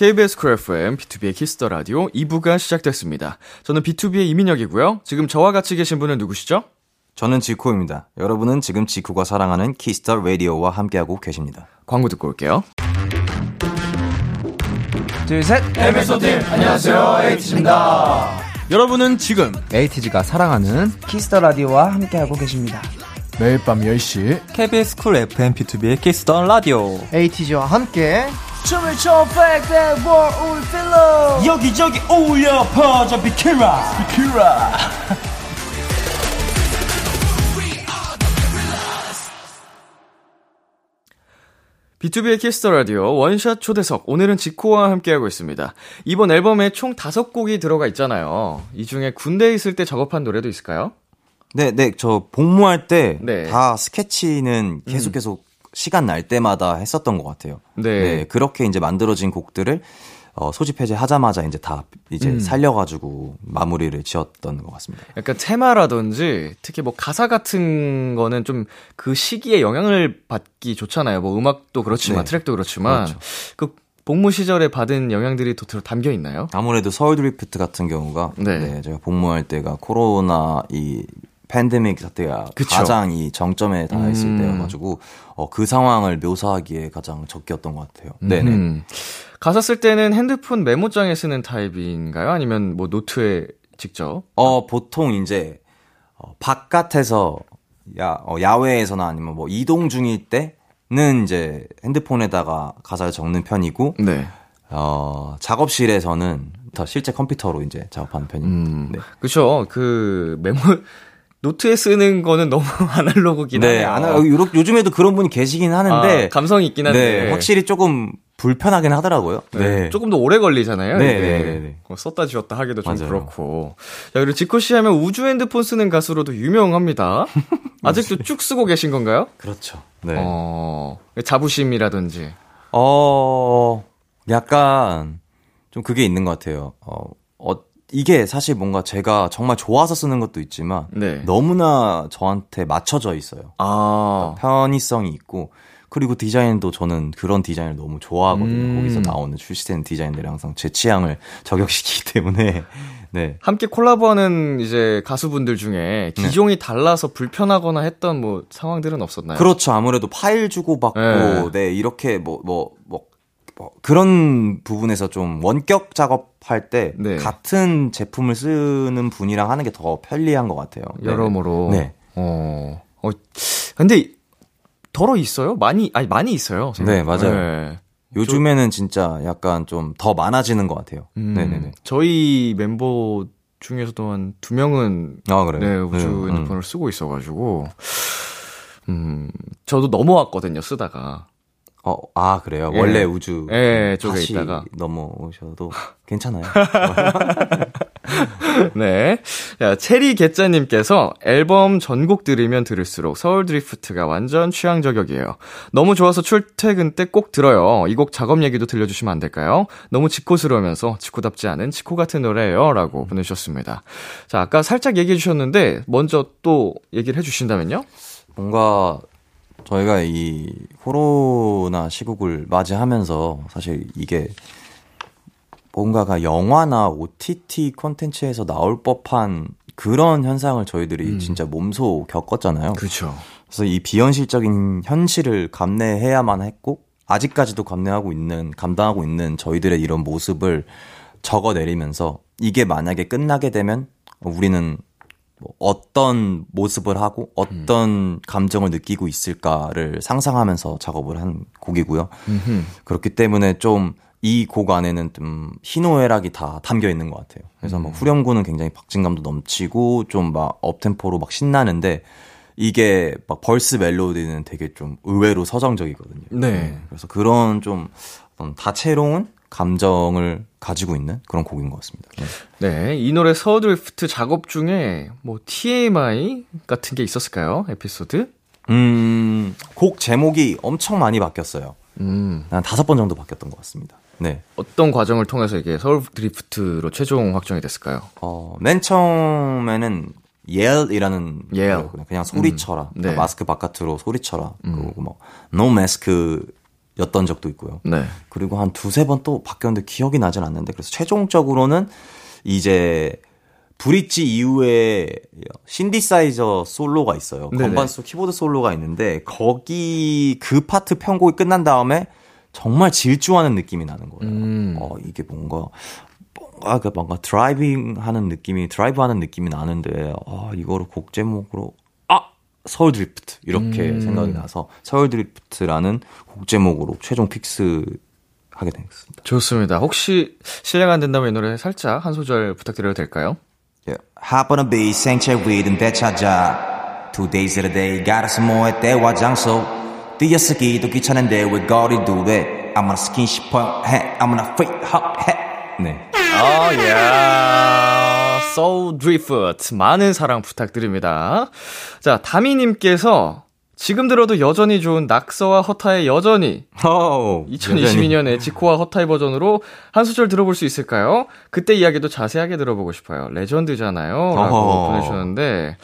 KBS 쿨 FM, 비투비의 키스 더 라디오 2부가 시작됐습니다. 저는 비투비의 이민혁이고요. 지금 저와 같이 계신 분은 누구시죠? 저는 지코입니다. 여러분은 지금 지코가 사랑하는 키스 더 라디오와 함께하고 계십니다. 광고 듣고 올게요. 여러분은 지금 에이티즈가 사랑하는 키스 더 라디오와 함께하고 계십니다. 매일 밤 10시 KBS 쿨 FM 비투비의 키스 더 라디오. 에이티즈와 함께 춤을 춰 war all fellow 여기저기 어울려 퍼져 비키라 비키라 비투비의 키스 더 라디오 원샷 초대석 오늘은 지코와 함께하고 있습니다. 이번 앨범에 총 5곡이 들어가 있잖아요. 이 중에 군대에 있을 때 작업한 노래도 있을까요? 네, 네, 저 복무할 때 네. 다 스케치는 계속 계속 시간 날 때마다 했었던 것 같아요. 네. 그렇게 이제 만들어진 곡들을 어, 소집 해제하자마자 이제 다 이제 음. 살려가지고 마무리를 지었던 것 같습니다. 약간 테마라든지 특히 뭐 가사 같은 거는 좀 그 시기에 영향을 받기 좋잖아요. 뭐 음악도 그렇지만 네. 트랙도 그렇지만 그렇죠. 그 복무 시절에 받은 영향들이 더 들어 담겨 있나요? 아무래도 서울 드리프트 같은 경우가 네. 네. 제가 복무할 때가 코로나 이 팬데믹 사태가 그쵸. 가장 이 정점에 달했을 음. 때여가지고 어, 그 상황을 묘사하기에 가장 적기였던 것 같아요. 네네. 음. 가사 쓸 때는 핸드폰 메모장에 쓰는 타입인가요? 아니면 뭐 노트에 직접? 어, 보통 이제, 어, 바깥에서, 야, 어, 야외에서나 아니면 뭐 이동 중일 때는 이제 핸드폰에다가 가사를 적는 편이고, 네. 어, 작업실에서는 더 실제 컴퓨터로 이제 작업하는 편입니다. 음, 네. 그쵸. 그, 메모, 노트에 쓰는 거는 너무 아날로그긴 네, 하네요. 아나, 요, 요즘에도 그런 분이 계시긴 하는데, 아, 감성이 있긴 한데. 네, 확실히 조금 불편하긴 하더라고요. 네. 조금 더 오래 걸리잖아요. 네. 네, 네, 네. 뭐 썼다 지웠다 하기도 좀 맞아요. 그렇고. 자, 그리고 지코 씨 하면 우주 핸드폰 쓰는 가수로도 유명합니다. 아직도 쭉 쓰고 계신 건가요? 그렇죠. 네. 어, 자부심이라든지. 어, 약간, 좀 그게 있는 것 같아요. 어, 어, 이게 사실 뭔가 제가 정말 좋아서 쓰는 것도 있지만, 네. 너무나 저한테 맞춰져 있어요. 아. 편의성이 있고, 그리고 디자인도 저는 그런 디자인을 너무 좋아하거든요. 음. 거기서 나오는 출시되는 디자인들이 항상 제 취향을 저격시키기 때문에, 네. 함께 콜라보하는 이제 가수분들 중에 기종이 달라서 불편하거나 했던 뭐 상황들은 없었나요? 그렇죠. 아무래도 파일 주고받고, 네. 네, 이렇게 뭐, 뭐, 뭐, 뭐 그런 부분에서 좀 원격 작업할 때 네. 같은 제품을 쓰는 분이랑 하는 게 더 편리한 것 같아요. 네. 여러모로. 네. 어. 어. 근데 덜어 있어요? 많이 아니 많이 있어요. 네, 맞아요. 네. 요즘에는 진짜 약간 좀 더 많아지는 것 같아요. 음, 네네네. 저희 멤버 중에서도 한 두 명은 아, 그래요? 네, 우주 음, 음. 핸드폰을 쓰고 있어가지고, 음, 저도 넘어왔거든요, 쓰다가. 어, 아, 그래요? 예. 원래 우주. 예, 쪽에 다시 있다가. 넘어오셔도 괜찮아요. 네. 자, 체리 개짜님께서 앨범 전곡 들으면 들을수록 서울 드리프트가 완전 취향 저격이에요. 너무 좋아서 출퇴근 때 꼭 들어요. 이 곡 작업 얘기도 들려주시면 안 될까요? 너무 지코스러우면서 지코답지 않은 지코 같은 노래예요. 라고 보내주셨습니다. 자, 아까 살짝 얘기해 주셨는데, 먼저 또 얘기를 해 주신다면요? 뭔가 저희가 이 코로나 시국을 맞이하면서 사실 이게 뭔가가 영화나 OTT 콘텐츠에서 나올 법한 그런 현상을 저희들이 진짜 몸소 겪었잖아요. 그렇죠. 그래서 이 비현실적인 현실을 감내해야만 했고 아직까지도 감내하고 있는 감당하고 있는 저희들의 이런 모습을 적어내리면서 이게 만약에 끝나게 되면 우리는 뭐 어떤 모습을 하고 어떤 감정을 느끼고 있을까를 상상하면서 작업을 한 곡이고요. 그렇기 때문에 좀 이 곡 안에는 좀 희노애락이 다 담겨 있는 것 같아요. 그래서 막 후렴구는 굉장히 박진감도 넘치고 좀 막 업템포로 막 신나는데 이게 막 벌스 멜로디는 되게 좀 의외로 서정적이거든요. 네. 그래서 그런 좀 어떤 다채로운 감정을 가지고 있는 그런 곡인 것 같습니다. 네. 네. 이 노래 서울 드리프트 작업 중에 뭐 TMI 같은 게 있었을까요? 에피소드? 음, 곡 제목이 엄청 많이 바뀌었어요. 음. 한 다섯 번 정도 바뀌었던 것 같습니다. 네. 어떤 과정을 통해서 이게 서울 드리프트로 최종 확정이 됐을까요? 어, 맨 처음에는 yell이라는 Yell. 노래였거든요. 그냥 소리쳐라. 음, 그러니까 네. 마스크 바깥으로 소리쳐라. 그리고 뭐 no mask 였던 적도 있고요. 네. 그리고 한 두세 번 또 바뀌었는데 기억이 나진 않는데 그래서 최종적으로는 이제 브릿지 이후에 신디사이저 솔로가 있어요. 네네. 건반 솔 키보드 솔로가 있는데 거기 그 파트 편곡이 끝난 다음에 정말 질주하는 느낌이 나는 거예요. 음. 어 이게 뭔가 뭔가 그 뭔가 driving 하는 느낌이 드라이브 하는 느낌이 나는데 아 이거를 곡 제목으로 아 서울 드리프트 이렇게 음. 생각이 나서 서울 드리프트라는 곡 제목으로 최종 fix 하게 됐습니다. 좋습니다. 혹시 실례가 안 된다면 이 노래 살짝 한 소절 부탁드려도 될까요? Yeah. Hop on a beat 생체 위든 되찾아 Two days in a day 뭐해 때와 장소 띄어쓰기도 귀찮은데 왜 거리 두래 아무나 스킨십퍼 해 아무나 free hug 해 네. 아, 야. 소울 드리프트 많은 사랑 부탁드립니다. 자, 다미님께서 지금 들어도 여전히 좋은 낙서와 허타의 여전히 오, 2022년에 지코와 허타의 버전으로 한 소절 들어볼 수 있을까요? 그때 이야기도 자세하게 들어보고 싶어요. 레전드잖아요. 라고 어허. 보내주셨는데,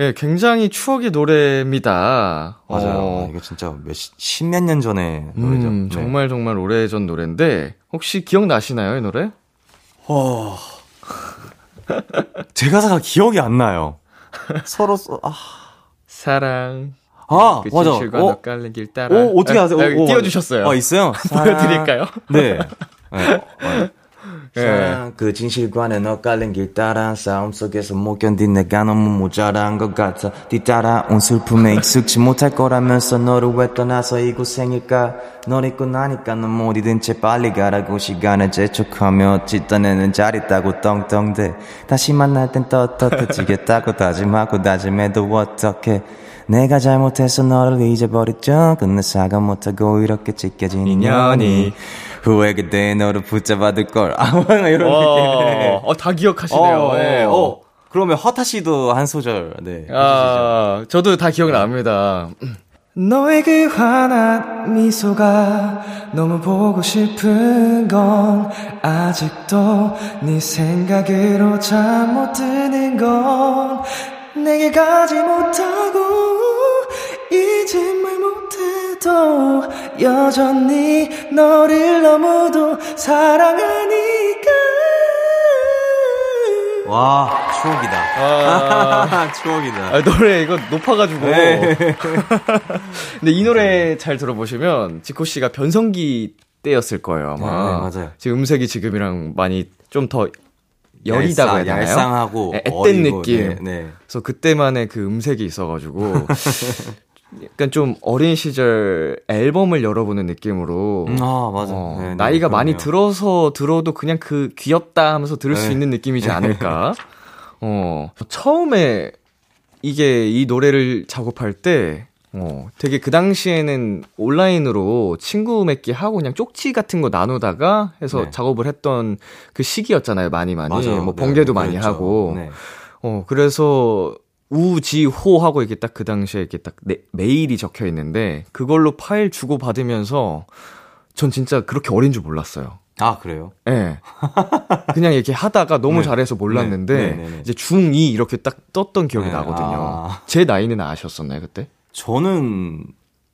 예, 굉장히 추억의 노래입니다. 맞아요. 어, 이거 진짜 몇, 십몇 년 전에 노래죠. 음, 네. 정말 정말 오래전 노래인데, 혹시 기억나시나요, 이 노래? 제 가사가 기억이 안 나요. 서로, 써, 아, 사랑. 아, 그 맞아. 어? 낯가린 길 따라. 오, 어떻게 아, 아세요? 아, 오, 띄워주셨어요. 아, 있어요? 보여드릴까요? 네. 네. 어, 예. 그 진실과는 엇갈린 길 따라 싸움 속에서 못 견딘 내가 너무 모자란 것 같아. 뒤따라 온 슬픔에 익숙지 못할 거라면서 너를 왜 떠나서 이곳생일까? 널 잊고 나니까 넌 못 잊은 채 빨리 가라고 시간을 재촉하며 찢어내는 잘 있다고 떵떵대. 다시 만날 땐 떳떳해지겠다고 다짐하고 다짐해도 어떡해. 내가 잘못해서 너를 잊어버렸죠. 끝내 사과 못하고 이렇게 찢겨진 인연이 후회 그때 너를 붙잡아둘 걸. 아, 이런 느낌. 어, 다 기억하시네요. 어, 네. 어. 그러면 허타 씨도 한 소절, 네. 아, 저도 다 기억납니다. 너의 그 환한 미소가 너무 보고 싶은 건 아직도 네 생각으로 잠 못 드는 건 내게 가지 못하고 잊지 말 못해도 여전히 너를 너무도 사랑하니까 와, 추억이다. 아, 추억이다. 아, 노래 이거 높아가지고. 네. 근데 이 노래 잘 들어보시면 지코 씨가 변성기 때였을 거예요. 아마. 네, 맞아요. 지금 음색이 지금이랑 많이 좀더 여리다고 해야 되나요? 얄쌍하고 네, 앳된 느낌. 네, 네. 그래서 그때만의 그 음색이 있어가지고 약간 좀 어린 시절 앨범을 열어보는 느낌으로 음, 아, 맞아. 어, 네, 네, 나이가 많이 그럼요. 들어서 들어도 그냥 그 귀엽다 하면서 들을 수 네. 있는 느낌이지 않을까. 어, 처음에 이게 이 노래를 작업할 때 어, 되게 그 당시에는 온라인으로 친구 맺기 하고 그냥 쪽지 같은 거 나누다가 해서 네. 작업을 했던 그 시기였잖아요. 많이 많이. 맞아요. 뭐 네, 번개도 많이 그랬죠. 하고. 네. 어, 그래서 우지호하고 이렇게 딱 그 당시에 이렇게 딱 네, 메일이 적혀 있는데 그걸로 파일 주고 받으면서 전 진짜 그렇게 어린 줄 몰랐어요. 아, 그래요? 예. 네. 그냥 이렇게 하다가 너무 네. 잘해서 몰랐는데 네, 네, 네, 네. 이제 중2 이렇게 딱 떴던 기억이 네, 나거든요. 아. 제 나이는 아셨었나요, 그때? 저는,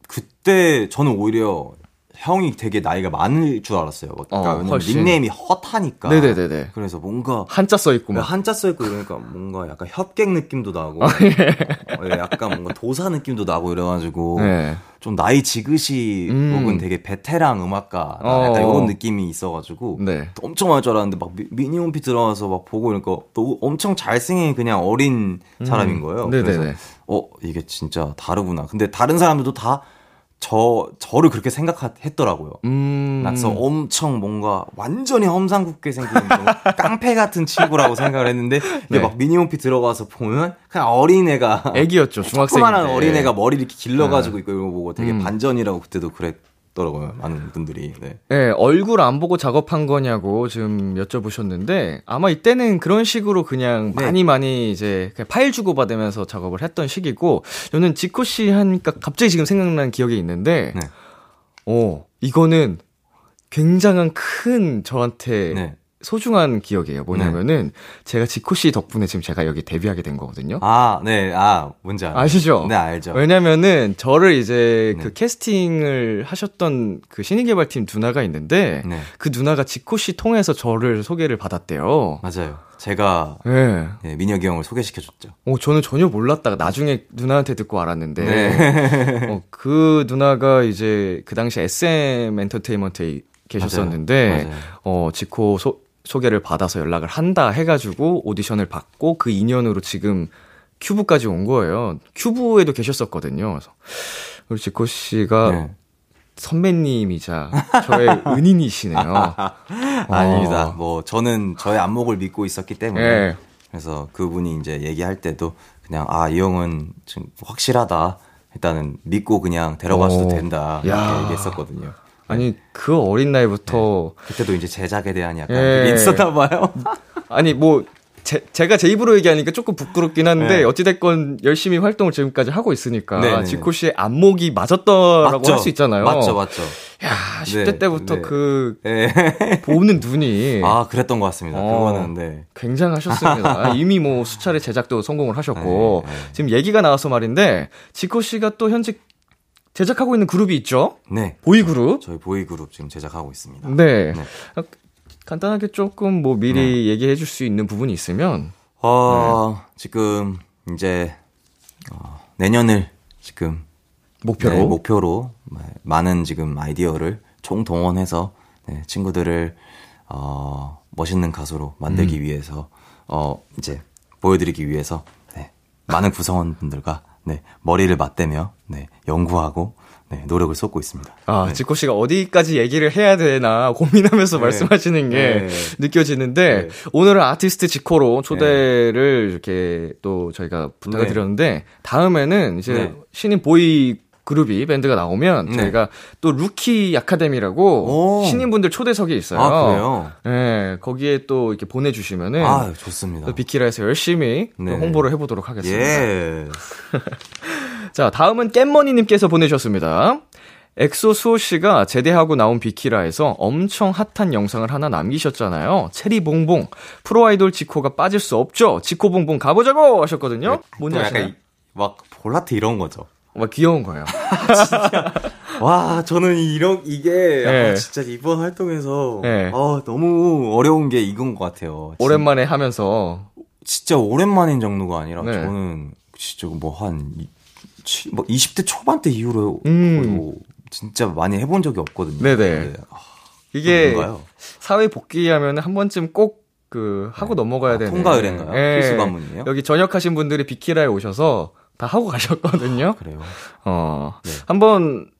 그때, 저는 오히려 형이 되게 나이가 많을 줄 알았어요. 그러니까 어, 왜냐면. 닉네임이 헛하니까. 네네네네. 그래서 뭔가 한자 써 있고 막. 한자 써 있고 이러니까 뭔가 약간 협객 느낌도 나고 아, 어, 약간 뭔가 도사 느낌도 나고 이래가지고 네. 좀 나이 지긋이 음. 혹은 되게 베테랑 음악가 어. 약간 이런 느낌이 있어가지고 네. 또 엄청 많을 줄 알았는데 막 미- 미니홈피 들어가서 막 보고 이러니까 또 엄청 잘생긴 그냥 어린 사람인 거예요. 음. 네네네. 그래서 어 이게 진짜 다르구나. 근데 다른 사람들도 다 저 저를 그렇게 생각했더라고요. 음. 그래서 엄청 뭔가 완전히 험상궂게 생긴 좀 깡패 같은 친구라고 생각을 했는데 이게 네. 막 미니홈피 들어가서 보면 그냥 어린애가 애기였죠, 중학생. 조그만한 어린애가 머리 이렇게 길러가지고 네. 있고 이런 거 보고 되게 음. 반전이라고 그때도 그랬 더라고요 많은 분들이 네. 네, 얼굴 안 보고 작업한 거냐고 지금 여쭤보셨는데 아마 이때는 그런 식으로 그냥 네. 많이 많이 이제 그냥 파일 주고 받으면서 작업을 했던 시기고 저는 지코 씨 하니까 갑자기 지금 생각난 기억이 있는데 네. 어 이거는 굉장한 큰 저한테 네. 소중한 기억이에요. 뭐냐면은 제가 지코 씨 덕분에 지금 제가 여기 데뷔하게 된 거거든요. 아, 네, 아, 뭔지 알아요. 아시죠? 네, 알죠. 왜냐면은 저를 이제 네. 그 캐스팅을 하셨던 그 신인 개발팀 누나가 있는데 네, 그 누나가 지코 씨 통해서 저를 소개를 받았대요. 맞아요. 제가 예. 네, 민혁이 형을 소개시켜 줬죠. 어, 저는 전혀 몰랐다가 나중에 누나한테 듣고 알았는데, 네. 어, 그 누나가 이제 그 당시 SM 엔터테인먼트에 계셨었는데, 맞아요. 맞아요. 어, 지코 소, 소개를 받아서 연락을 한다 해가지고 오디션을 받고 그 인연으로 지금 큐브까지 온 거예요. 큐브에도 계셨었거든요. 그래서 우리 지코 씨가 네. 선배님이자 저의 은인이시네요. 아닙니다. 어. 뭐 저는 저의 안목을 믿고 있었기 때문에 예. 그래서 그분이 이제 얘기할 때도 그냥 아 이 형은 좀 확실하다. 일단은 믿고 그냥 데려가셔도 오. 된다 이렇게 야. 얘기했었거든요. 아니 그 어린 나이부터 그때도 이제 제작에 대한 약간 예. 있었나 봐요. 아니 뭐 제, 제가 제 입으로 얘기하니까 조금 부끄럽긴 한데 네. 어찌됐건 열심히 활동을 지금까지 하고 있으니까 네, 네, 네. 지코 씨의 안목이 맞았더라고? 할 수 있잖아요. 맞죠, 맞죠. 야 10대 네, 때부터 네. 그 예. 보는 눈이 아 그랬던 것 같습니다. 어. 그거는 네. 굉장하셨습니다. 이미 뭐 수차례 제작도 성공을 하셨고 네, 네. 지금 얘기가 나와서 말인데 지코 씨가 또 현재 제작하고 있는 그룹이 있죠? 네. 보이 그룹. 저희 보이그룹 지금 제작하고 있습니다. 네. 네. 어, 간단하게 조금 뭐 미리 얘기해 줄 수 있는 부분이 있으면 어, 네. 지금 이제 어, 내년을 지금 목표로 네, 목표로 많은 지금 아이디어를 총동원해서 네, 친구들을 어, 멋있는 가수로 만들기 음. 위해서, 어, 이제, 보여드리기 위해서, 네, 많은 구성원분들과, 네, 머리를 맞대며, 네, 연구하고, 네, 노력을 쏟고 있습니다. 아, 네. 지코 씨가 어디까지 얘기를 해야 되나 고민하면서 네. 말씀하시는 게 네. 느껴지는데 네. 오늘은 아티스트 지코로 초대를 이렇게 또 저희가 부탁을 네. 드렸는데 다음에는 이제 네. 신인 보이 그룹이 밴드가 나오면 네. 저희가 또 루키 아카데미라고 오. 신인분들 초대석이 있어요. 아, 그래요? 네, 거기에 또 이렇게 보내주시면은 아, 좋습니다. 또 비키라에서 열심히 또 네. 홍보를 해보도록 하겠습니다. 예. 자, 다음은 깻머니님께서 보내주셨습니다. 엑소 수호 씨가 제대하고 나온 비키라에서 엄청 핫한 영상을 하나 남기셨잖아요. 체리봉봉. 프로 아이돌 지코가 빠질 수 없죠. 지코봉봉 가보자고 하셨거든요. 뭔지 또 아시나요? 막, 볼라트 이런 거죠. 막 귀여운 거예요. 와, 저는 이런, 이게, 네. 아, 진짜 이번 활동에서, 네. 아, 너무 어려운 게 이건 것 같아요. 진- 오랜만에 하면서. 진짜 오랜만인 정도가 아니라, 네. 저는 진짜 뭐 한, 뭐 20대 초반 때 이후로, 음. 뭐 진짜 많이 해본 적이 없거든요. 네네. 네. 아, 이게? 사회 복귀하면 한 번쯤 꼭그 하고 넘어가야 아, 되는 통과의례인가요? 예. 필수 관문이에요? 여기 전역하신 분들이 비키라에 오셔서 다 하고 가셨거든요. 그래요. 어. 네. 한번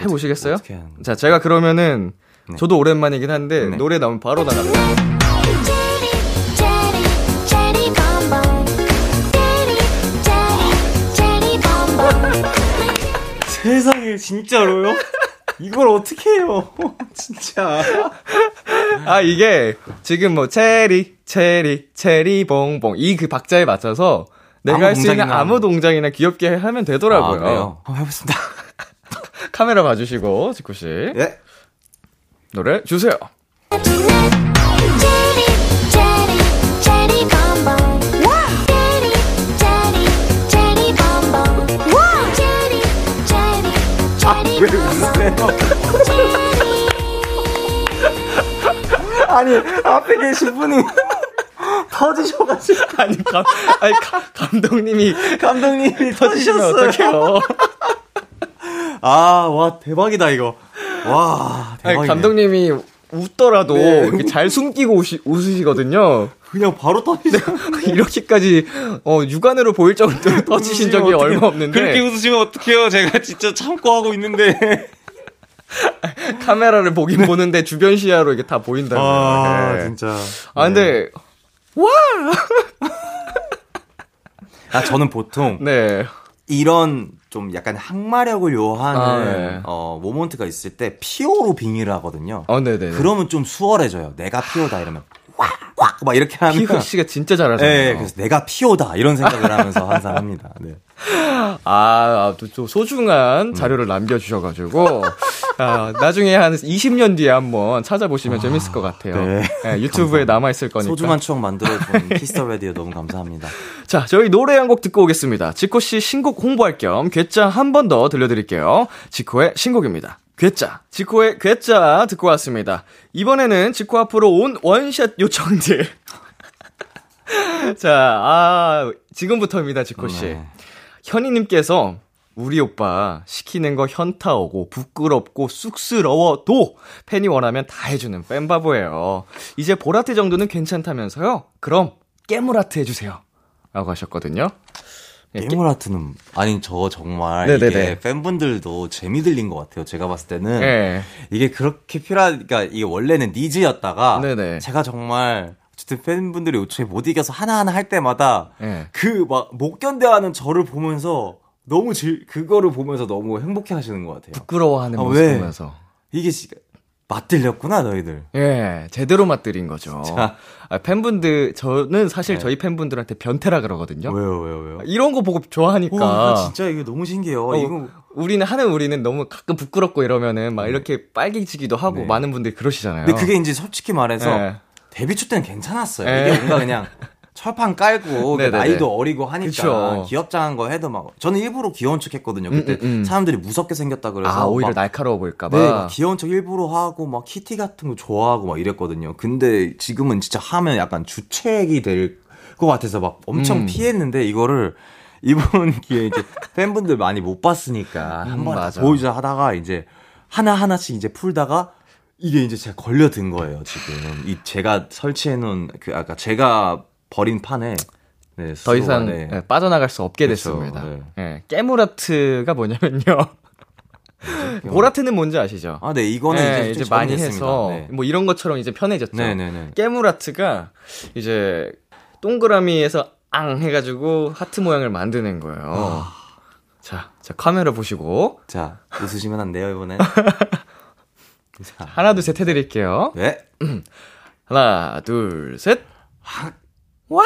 해 보시겠어요? 어떻게 하는 자, 제가 그러면은 네. 저도 오랜만이긴 한데 네. 노래 나오면 바로 나갑니다. 세상에, 진짜로요? 이걸 어떻게 해요? 진짜. 아, 이게 지금 뭐 체리, 체리, 체리 봉봉 이 그 박자에 맞춰서 내가 할 수 있는 아무 동작이나 귀엽게 하면 되더라고요. 아, 그래요? 한번 해보겠습니다. 카메라 봐주시고 지쿠 씨 예. 노래 주세요. 왜 웃으세요? 아니, 앞에 계신 분이 터지셔가지고. 아니, 감, 아니 가- 감독님이 감독님이 터지셨어요. 어떡해요? 아, 와, 대박이다, 이거. 와, 대박이네. 감독님이 웃더라도 네. 잘 숨기고 우시, 웃으시거든요. 그냥 바로 터지셔. 이렇게까지 어 육안으로 보일 정도로 터지신 적이 얼마 없는데 그렇게 웃으시면 어떡해요? 제가 진짜 참고 하고 있는데. 카메라를 보긴 보는데 주변 시야로 이게 다 보인다는 아, 거예요. 네. 진짜. 아 근데 아, 저는 보통 네. 이런 좀 약간 항마력을 요하는 아, 네. 어, 모먼트가 있을 때 피오로 빙의를 하거든요. 어, 네네. 그러면 좀 수월해져요. 내가 피오다 이러면 꽉꽉 막 이렇게 하면 피흐 씨가 진짜 잘하잖아요. 네, 그래서 내가 피오다 이런 생각을 하면서 항상 합니다. 네. 아, 또, 또 소중한 자료를 남겨주셔가지고, 아, 나중에 한 20년 뒤에 한번 찾아보시면 재밌을 것 같아요. 네. 네, 유튜브에 남아있을 거니까. 소중한 추억 만들어준 Kiss the Radio 너무 감사합니다. 자, 저희 노래 한 곡 듣고 오겠습니다. 지코씨 신곡 홍보할 겸 괴짜 한 번 더 들려드릴게요. 지코의 신곡입니다. 괴짜. 지코의 괴짜 듣고 왔습니다. 이번에는 지코 앞으로 온 원샷 요청들. 자, 아, 지금부터입니다, 지코씨. 네. 현이님께서 우리 오빠 시키는 거 현타 오고 부끄럽고 쑥스러워도 팬이 원하면 다 해주는 팬바보예요. 이제 보라트 정도는 괜찮다면서요? 그럼 깨물아트 해주세요. 라고 하셨거든요. 예, 깨- 게임을 하트는 아니 저 정말 네네네. 이게 팬분들도 재미 들린 것 같아요. 제가 봤을 때는 예. 이게 그렇게 필요한 그러니까 이게 원래는 니즈였다가 네네. 제가 정말 어쨌든 팬분들의 요청에 못 이겨서 하나하나 할 때마다 예. 그막 못 견뎌하는 저를 보면서 너무 즐 그거를 보면서 너무 행복해 하시는 것 같아요. 부끄러워하는 아, 모습 왜? 보면서. 이게 지- 맞들렸구나 너희들. 예, 제대로 맛들인 거죠. 진짜. 아, 팬분들, 저는 사실 네. 저희 팬분들한테 변태라 그러거든요. 왜요 왜요 왜요? 이런 거 보고 좋아하니까. 와 진짜 이게 너무 신기해요. 어, 이거 우리는 하는 우리는 너무 가끔 부끄럽고 이러면은 막 이렇게 빨개지기도 하고 네. 많은 분들이 그러시잖아요. 근데 그게 이제 솔직히 말해서 네. 데뷔 초 때는 괜찮았어요. 네. 이게 뭔가 그냥 철판 깔고 그. 나이도 어리고 하니까 그쵸. 귀엽장한 거 해도 막 저는 일부러 귀여운 척 했거든요. 그때 음, 음, 음. 사람들이 무섭게 생겼다 그래서 아, 오히려 막, 날카로워 보일까 봐. 네, 막 귀여운 척 일부러 하고 막 키티 같은 거 좋아하고 막 이랬거든요. 근데 지금은 진짜 하면 약간 주책이 될 것 같아서 막 엄청 음. 피했는데 이거를 이번 기회에 이제 팬분들 많이 못 봤으니까 음, 한번. 보여주자 하다가 이제 하나 하나씩 이제 풀다가 이게 이제 제가 걸려든 거예요, 지금. 이 제가 설치해놓은, 그, 아까 제가 버린 판에. 네, 더 이상 네. 예, 빠져나갈 수 없게 그쵸, 됐습니다. 네. 예, 깨물아트가 뭐냐면요. 보라트는 뭔지 아시죠? 아, 네, 이거는 예, 이제, 이제 좀 많이. 해서 네. 뭐 이런 것처럼 이제 편해졌죠. 네네네. 깨물아트가 이제 동그라미에서 앙 해가지고 하트 모양을 만드는 거예요. 자, 자 카메라 보시고 자, 웃으시면 안 돼요, 이번 엔. 자, 하나 둘 셋 해드릴게요. 네. 하나 둘 셋. 와.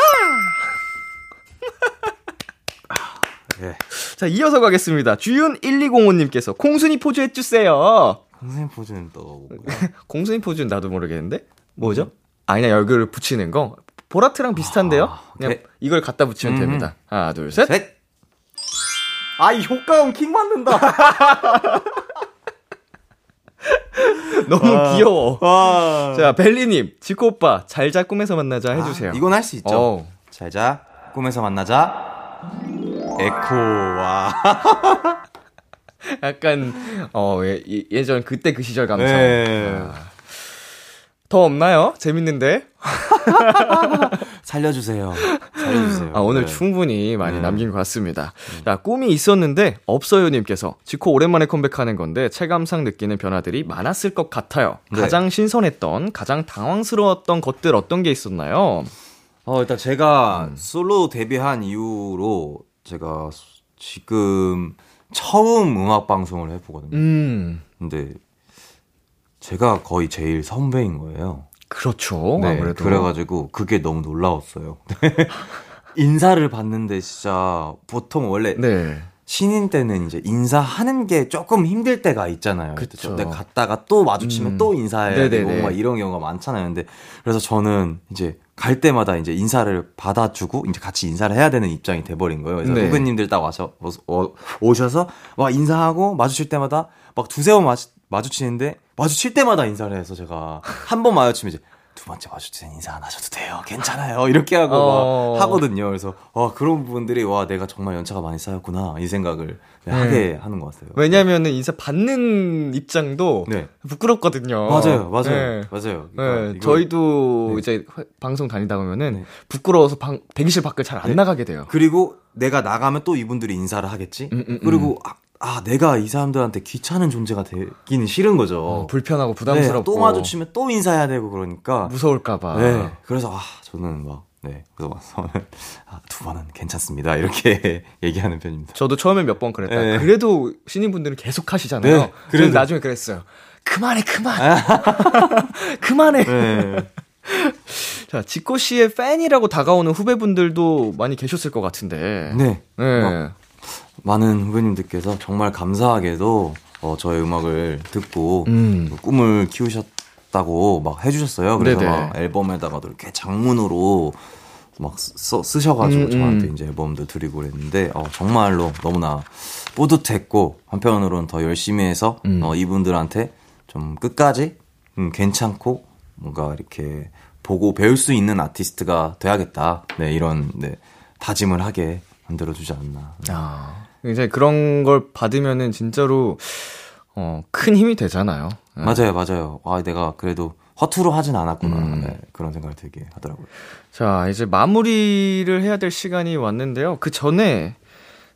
네. 자 이어서 가겠습니다. 주윤 1205님께서 콩순이 포즈 해주세요. 선생님 포즈는 또. 공순이 포즈는 나도 모르겠는데 뭐죠? 아 그냥 얼굴을 붙이는 거 보라트랑 비슷한데요? 아, 그냥. 이걸 갖다 붙이면 음. 됩니다. 하나 둘 셋. 셋. 아, 이 효과음 킹 맞는다. 너무 귀여워. 와. 자 벨리님 지코 오빠 잘자 꿈에서 만나자 해주세요. 이건 할 수 있죠. 어우. 잘 자. 꿈에서 만나자. 에코, 와. 약간 어 예, 예- 예전 그때 그 시절 감성. 네. 아. 더 없나요? 재밌는데. 살려주세요. 살려주세요. 아, 오늘 네. 충분히 많이 네. 남긴 것 같습니다. 자, 꿈이 있었는데 없어요님께서 지코 오랜만에 컴백하는 건데 체감상 느끼는 변화들이 많았을 것 같아요. 네. 가장 신선했던, 가장 당황스러웠던 것들 어떤 게 있었나요? 어, 일단 제가 음. 솔로 데뷔한 이후로 제가 지금 처음 음악 방송을 해보거든요. 음, 근데 제가 거의 제일 선배인 거예요. 그렇죠. 네, 아무래도. 그래가지고 그게 너무 놀라웠어요. 인사를 받는데 진짜 보통 원래 네. 신인 때는 이제 인사하는 게 조금 힘들 때가 있잖아요. 그쵸. 근데 갔다가 또 마주치면 음. 또 인사해야 되고. 막 이런 경우가 많잖아요. 근데 그래서 저는 이제 갈 때마다 이제 인사를 받아주고 이제 같이 인사를 해야 되는 입장이 돼버린 거예요. 그래서 네. 후배님들 딱 와서 어, 오셔서 막 인사하고 마주칠 때마다 막 두세 번 마주, 마주치는데 마주칠 때마다 인사를 해서 제가 한 번 마주치면 이제 두 번째 마주칠 땐 인사 안 하셔도 돼요. 괜찮아요. 이렇게 하고 어. 막 하거든요. 그래서 와 그런 부분들이 와 내가 정말 연차가 많이 쌓였구나 이 생각을 하게 하는 것 같아요. 왜냐면은 인사 받는 입장도 네. 부끄럽거든요. 맞아요, 맞아요, 네. 맞아요. 네, 이거- 이거- 저희도 네. 이제 회- 방송 다니다 보면은 네. 부끄러워서 방, 대기실 밖을 잘안 네. 나가게 돼요. 그리고 내가 나가면 또 이분들이 인사를 하겠지. 음, 음, 그리고 아, 아, 내가 이 사람들한테 귀찮은 존재가 되기는 싫은 거죠. 어, 불편하고 네, 부담스럽고 또 마주치면 또 인사해야 되고 그러니까. 무서울까봐. 네. 그래서 아 저는 막 네. 그래서 막 저는 아, 두 번은 괜찮습니다. 이렇게 얘기하는 편입니다. 저도 처음에 몇 번 그랬다. 네. 그래도 신인분들은 계속 하시잖아요. 네, 그래서. 나중에 그랬어요. 그만해, 그만. 그만해. 네. 자, 지코 씨의 팬이라고 다가오는 후배분들도 많이 계셨을 것 같은데. 네. 네. 막 많은 후배님들께서 정말 감사하게도 어, 저의 음악을 듣고 음. 또 꿈을 키우셨다고 막 해주셨어요. 그래서 네네. 막 앨범에다가도 이렇게 장문으로 막 써, 쓰셔가지고 음, 저한테 음. 이제 앨범도 드리고 그랬는데 어, 정말로 너무나 뿌듯했고 한편으로는 더 열심히 해서 음. 어, 이분들한테 좀 끝까지 음, 괜찮고 뭔가 이렇게 보고 배울 수 있는 아티스트가 돼야겠다. 네 이런 네, 다짐을 하게 만들어주지 않나. 아, 굉장히 그런 걸 받으면은 진짜로, 어, 큰 힘이 되잖아요. 네. 맞아요, 맞아요. 아, 내가 그래도 허투루 하진 않았구나. 음. 네, 그런 생각이 들게 하더라고요. 자, 이제 마무리를 해야 될 시간이 왔는데요. 그 전에,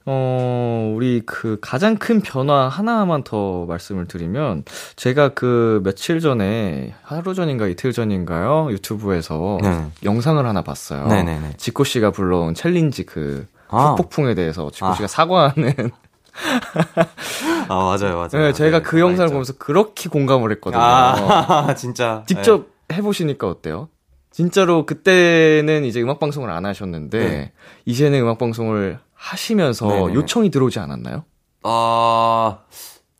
어, 우리 그 가장 큰 변화 하나만 더 말씀을 드리면, 제가 그 며칠 전에, 하루 전인가 이틀 전인가요? 유튜브에서 네. 영상을 하나 봤어요. 네네네. 지코 씨가 불러온 챌린지 그, 아. 후폭풍에 대해서 지코 아. 씨가 사과하는. 아, 맞아요, 맞아요. 네, 제가 네, 그 영상을 있죠. 보면서 그렇게 공감을 했거든요. 아, 진짜. 직접 해보시니까 어때요? 진짜로 그때는 이제 음악 방송을 안 하셨는데, 네. 이제는 음악 방송을 하시면서 네네네. 요청이 들어오지 않았나요? 아,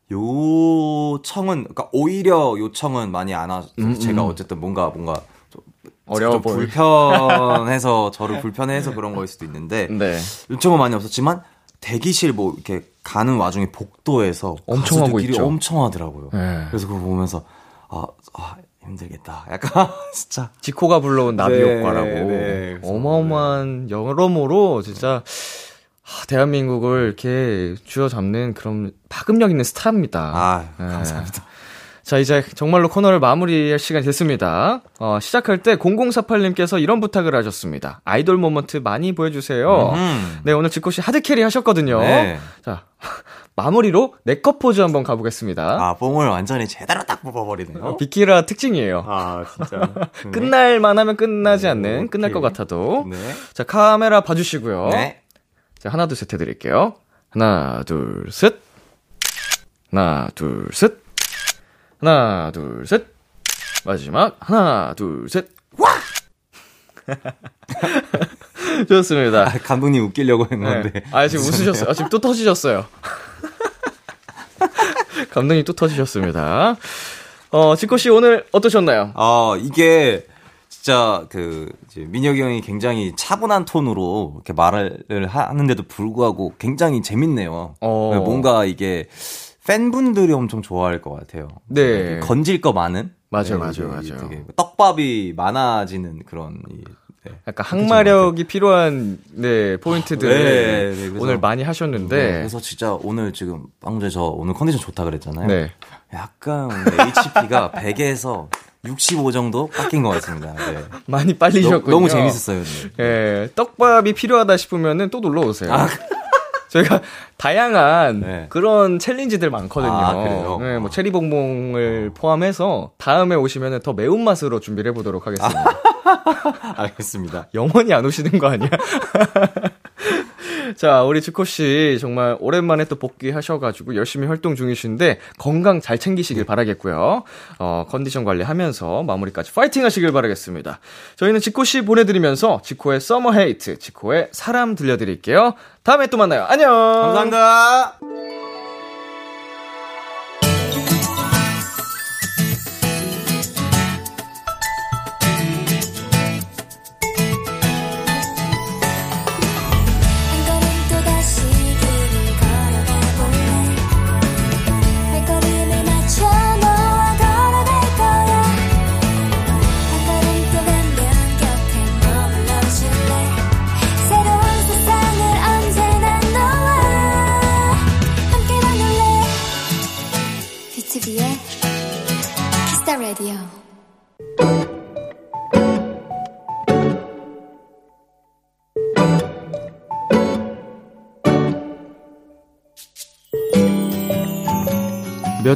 요청은, 그러니까 오히려 요청은 많이 안 하, 음, 제가 음. 어쨌든 뭔가, 뭔가, 좀, 어려워 좀 보이. 불편해서, 저를 불편해서 그런 거일 수도 있는데, 네. 요청은 많이 없었지만, 대기실 뭐, 이렇게 가는 와중에 복도에서 엄청 하고 있죠. 엄청 하더라고요. 네. 그래서 그거 보면서, 아, 아, 힘들겠다. 약간, 진짜. 지코가 불러온 나비 네, 효과라고. 네. 어마어마한 여러모로 진짜, 하, 대한민국을 이렇게 쥐어잡는 그런 파급력 있는 스타입니다. 아, 네. 감사합니다. 자, 이제 정말로 코너를 마무리할 시간이 됐습니다. 어, 시작할 때 0048님께서 이런 부탁을 하셨습니다. 아이돌 moment 많이 보여주세요. 음. 네, 오늘 지코씨 hard carry 하셨거든요. 네. 자, 마무리로 네컷 포즈 한번 가보겠습니다. 아, 뽕을 완전히 제대로 딱 뽑아버리네요. 비키라 특징이에요. 아, 진짜. 끝날만 하면 끝나지 않는, 오, 끝날 것. 같아도. 네. 자, 카메라 봐주시고요. 네. 자, 하나, 둘, 셋 해드릴게요. 하나, 둘, 셋. 하나, 둘, 셋. 하나, 둘, 셋. 마지막, 하나, 둘, 셋. 와! 좋습니다. 아, 감독님 웃기려고 했는데. 네. 아, 지금 웃으셨어요. 아, 지금 또 터지셨어요. 감독님 또 터지셨습니다. 어, 지코 씨 오늘 어떠셨나요? 아, 이게 진짜 그 이제 민혁이 형이 굉장히 차분한 톤으로 이렇게 말을 하는데도 불구하고 굉장히 재밌네요. 어. 뭔가 이게 팬분들이 엄청 좋아할 것 같아요. 네. 이렇게 건질 거 많은. 맞아요, 네, 맞아요, 맞아요. 되게 떡밥이 많아지는 그런. 이, 네. 약간 항마력이 필요한 네 포인트들을 네, 네, 그래서- 오늘 많이 하셨는데 네, 그래서 진짜 오늘 지금 방금 전에 저 오늘 컨디션 좋다 그랬잖아요. 네. 약간 HP가 100에서 65 정도 깎인 것 같습니다. 네. 많이 빨리셨군요. 너무, 너무 재밌었어요. 예, 떡밥이 필요하다 싶으면은 또 놀러 오세요. 아. 저희가 다양한 네. 그런 챌린지들 많거든요. 아, 그래요? 네, 뭐 체리 봉봉을 포함해서 다음에 오시면은 더 매운 맛으로 준비를 해보도록 하겠습니다. 알겠습니다. 영원히 안 오시는 거 아니야? 자, 우리 지코 씨 정말 오랜만에 또 복귀하셔가지고 열심히 활동 중이신데 건강 잘 챙기시길 바라겠고요. 어, 컨디션 관리하면서 마무리까지 파이팅 하시길 바라겠습니다. 저희는 지코 씨 보내드리면서 지코의 Summer Hate, 지코의 사람 들려드릴게요. 다음에 또 만나요. 안녕! 감사합니다.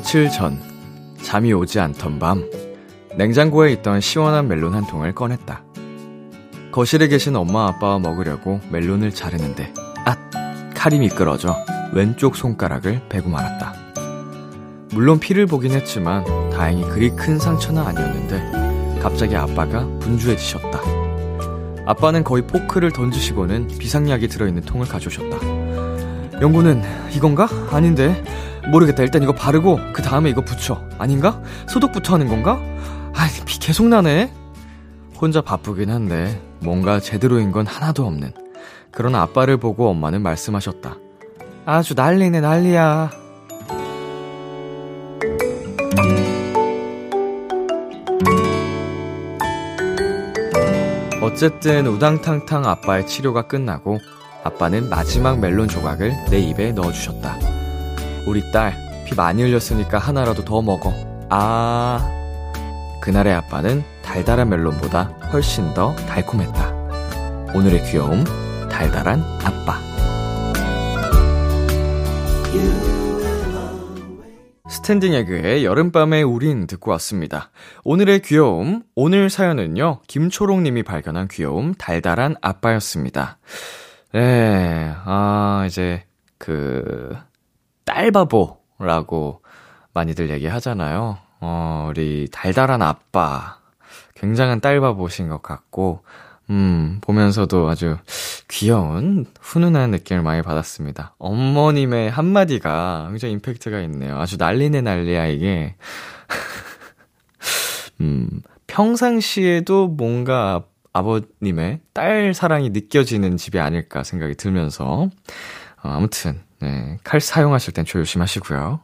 며칠 전 잠이 오지 않던 밤 냉장고에 있던 시원한 멜론 한 통을 꺼냈다. 거실에 계신 엄마 아빠와 먹으려고 멜론을 자르는데 앗 칼이 미끄러져 왼쪽 손가락을 베고 말았다. 물론 피를 보긴 했지만 다행히 그리 큰 상처는 아니었는데 갑자기 아빠가 분주해지셨다. 아빠는 거의 포크를 던지시고는 비상약이 들어있는 통을 가져오셨다. 영구는 이건가? 아닌데 모르겠다. 일단 이거 바르고 그 다음에 이거 붙여. 아닌가? 소독부터 하는 건가? 아니 피 계속 나네. 혼자 바쁘긴 한데 뭔가 제대로인 건 하나도 없는. 그러나 아빠를 보고 엄마는 말씀하셨다. 아주 난리네 난리야. 어쨌든 우당탕탕 아빠의 치료가 끝나고 아빠는 마지막 멜론 조각을 내 입에 넣어주셨다. 우리 딸, 피 많이 흘렸으니까 하나라도 더 먹어. 아. 그날의 아빠는 달달한 멜론보다 훨씬 더 달콤했다. 오늘의 귀여움, 달달한 아빠. 스탠딩 에그의 여름밤의 우린 듣고 왔습니다. 오늘의 귀여움, 오늘 사연은요, 김초롱님이 발견한 귀여움, 달달한 아빠였습니다. 네, 아, 이제, 그, 딸바보라고 많이들 얘기하잖아요. 어, 우리 달달한 아빠. 굉장한 딸바보신 것 같고, 음, 보면서도 아주 귀여운, 훈훈한 느낌을 많이 받았습니다. 어머님의 한마디가 굉장히 임팩트가 있네요. 아주 난리네 난리야, 이게. 음, 평상시에도 뭔가 아버님의 딸 사랑이 느껴지는 집이 아닐까 생각이 들면서, 어, 아무튼, 네, 칼 사용하실 땐 조심하시고요.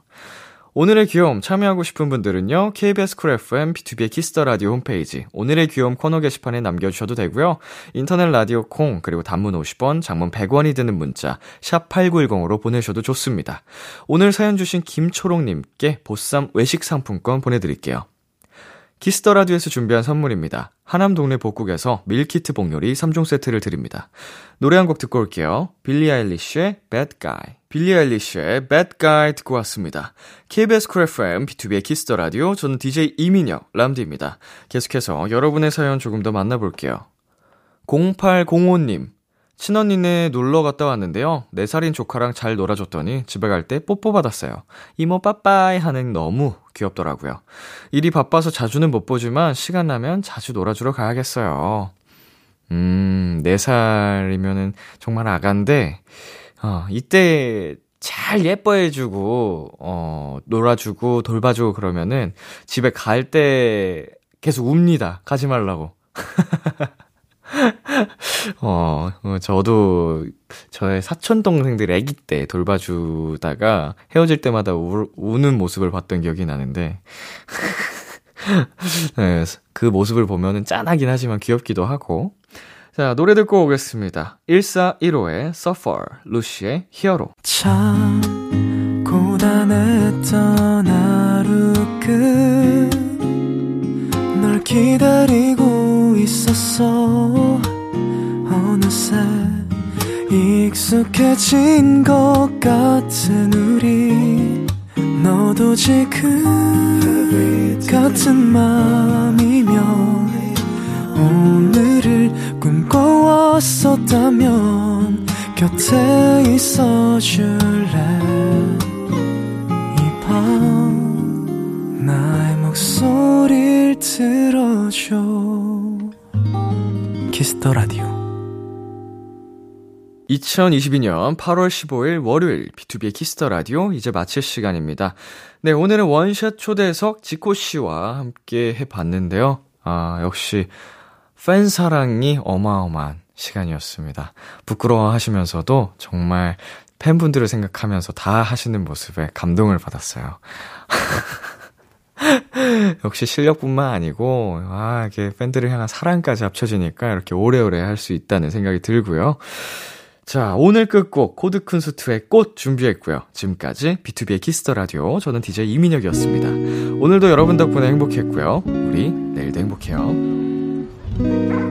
오늘의 귀여움 참여하고 싶은 분들은요, KBS 쿨 FM, B2B의 키스터 라디오 홈페이지, 오늘의 귀여움 코너 게시판에 남겨 주셔도 되고요, 인터넷 라디오 콩, 그리고 단문 50원, 장문 100원이 드는 문자, 샵 8910으로 보내셔도 좋습니다. 오늘 사연 주신 김초롱 님께 보쌈 외식 상품권 보내 드릴게요. Kiss the Radio에서 준비한 선물입니다. 하남 동네 복국에서 밀키트 복요리 3종 세트를 드립니다. 노래 한 곡 듣고 올게요. 빌리 아일리쉬의 Bad Guy. 빌리 아일리쉬의 Bad Guy 듣고 왔습니다. KBS 쿨 FM, B2B의 키스터 라디오, 저는 DJ 이민혁, 람디입니다. 계속해서 여러분의 사연 조금 더 만나볼게요. 0805님. 친언니네 놀러 갔다 왔는데요. 4살인 조카랑 잘 놀아줬더니 집에 갈 때 뽀뽀 받았어요. 이모 빠빠이 하는 너무 귀엽더라고요. 일이 바빠서 자주는 못 보지만 시간 나면 자주 놀아주러 가야겠어요. 음, 4살이면은 정말 아간데, 어, 이때 잘 예뻐해주고, 어, 놀아주고, 돌봐주고 그러면은 집에 갈 때 계속 웁니다. 가지 말라고. 어, 어, 저도 저의 사촌 동생들 아기 때 돌봐주다가 헤어질 때마다 우, 우는 모습을 봤던 기억이 나는데, 네, 그 모습을 보면은 짠하긴 하지만 귀엽기도 하고. 자, 노래 듣고 오겠습니다. 1415의 Suffer, 루시의 히어로. 참 고단했던 하루 끝널 기다리고 있었어 어느새 익숙해진 것 같은 우리 너도 지금 같은 맘이면 오늘을 꿈꿔왔었다면 곁에 있어 줄래 이 밤 나의 목소리를 들어줘 Kiss the Radio 2022년 8월 15일 월요일 B2B의 키스터 라디오 이제 마칠 시간입니다. 네, 오늘은 원샷 초대석 지코 씨와 함께 해 봤는데요. 아, 역시 팬 사랑이 어마어마한 시간이었습니다. 부끄러워 하시면서도 정말 팬분들을 생각하면서 다 하시는 모습에 감동을 받았어요. 역시 실력뿐만 아니고, 아, 이게 팬들을 향한 사랑까지 합쳐지니까 이렇게 오래오래 할 수 있다는 생각이 들고요. 자, 오늘 끝곡 코드쿤스트의 꽃 준비했고요. 지금까지 B2B의 키스터 라디오 저는 DJ 이민혁이었습니다. 오늘도 여러분 덕분에 행복했고요. 우리 내일도 행복해요. Thank you.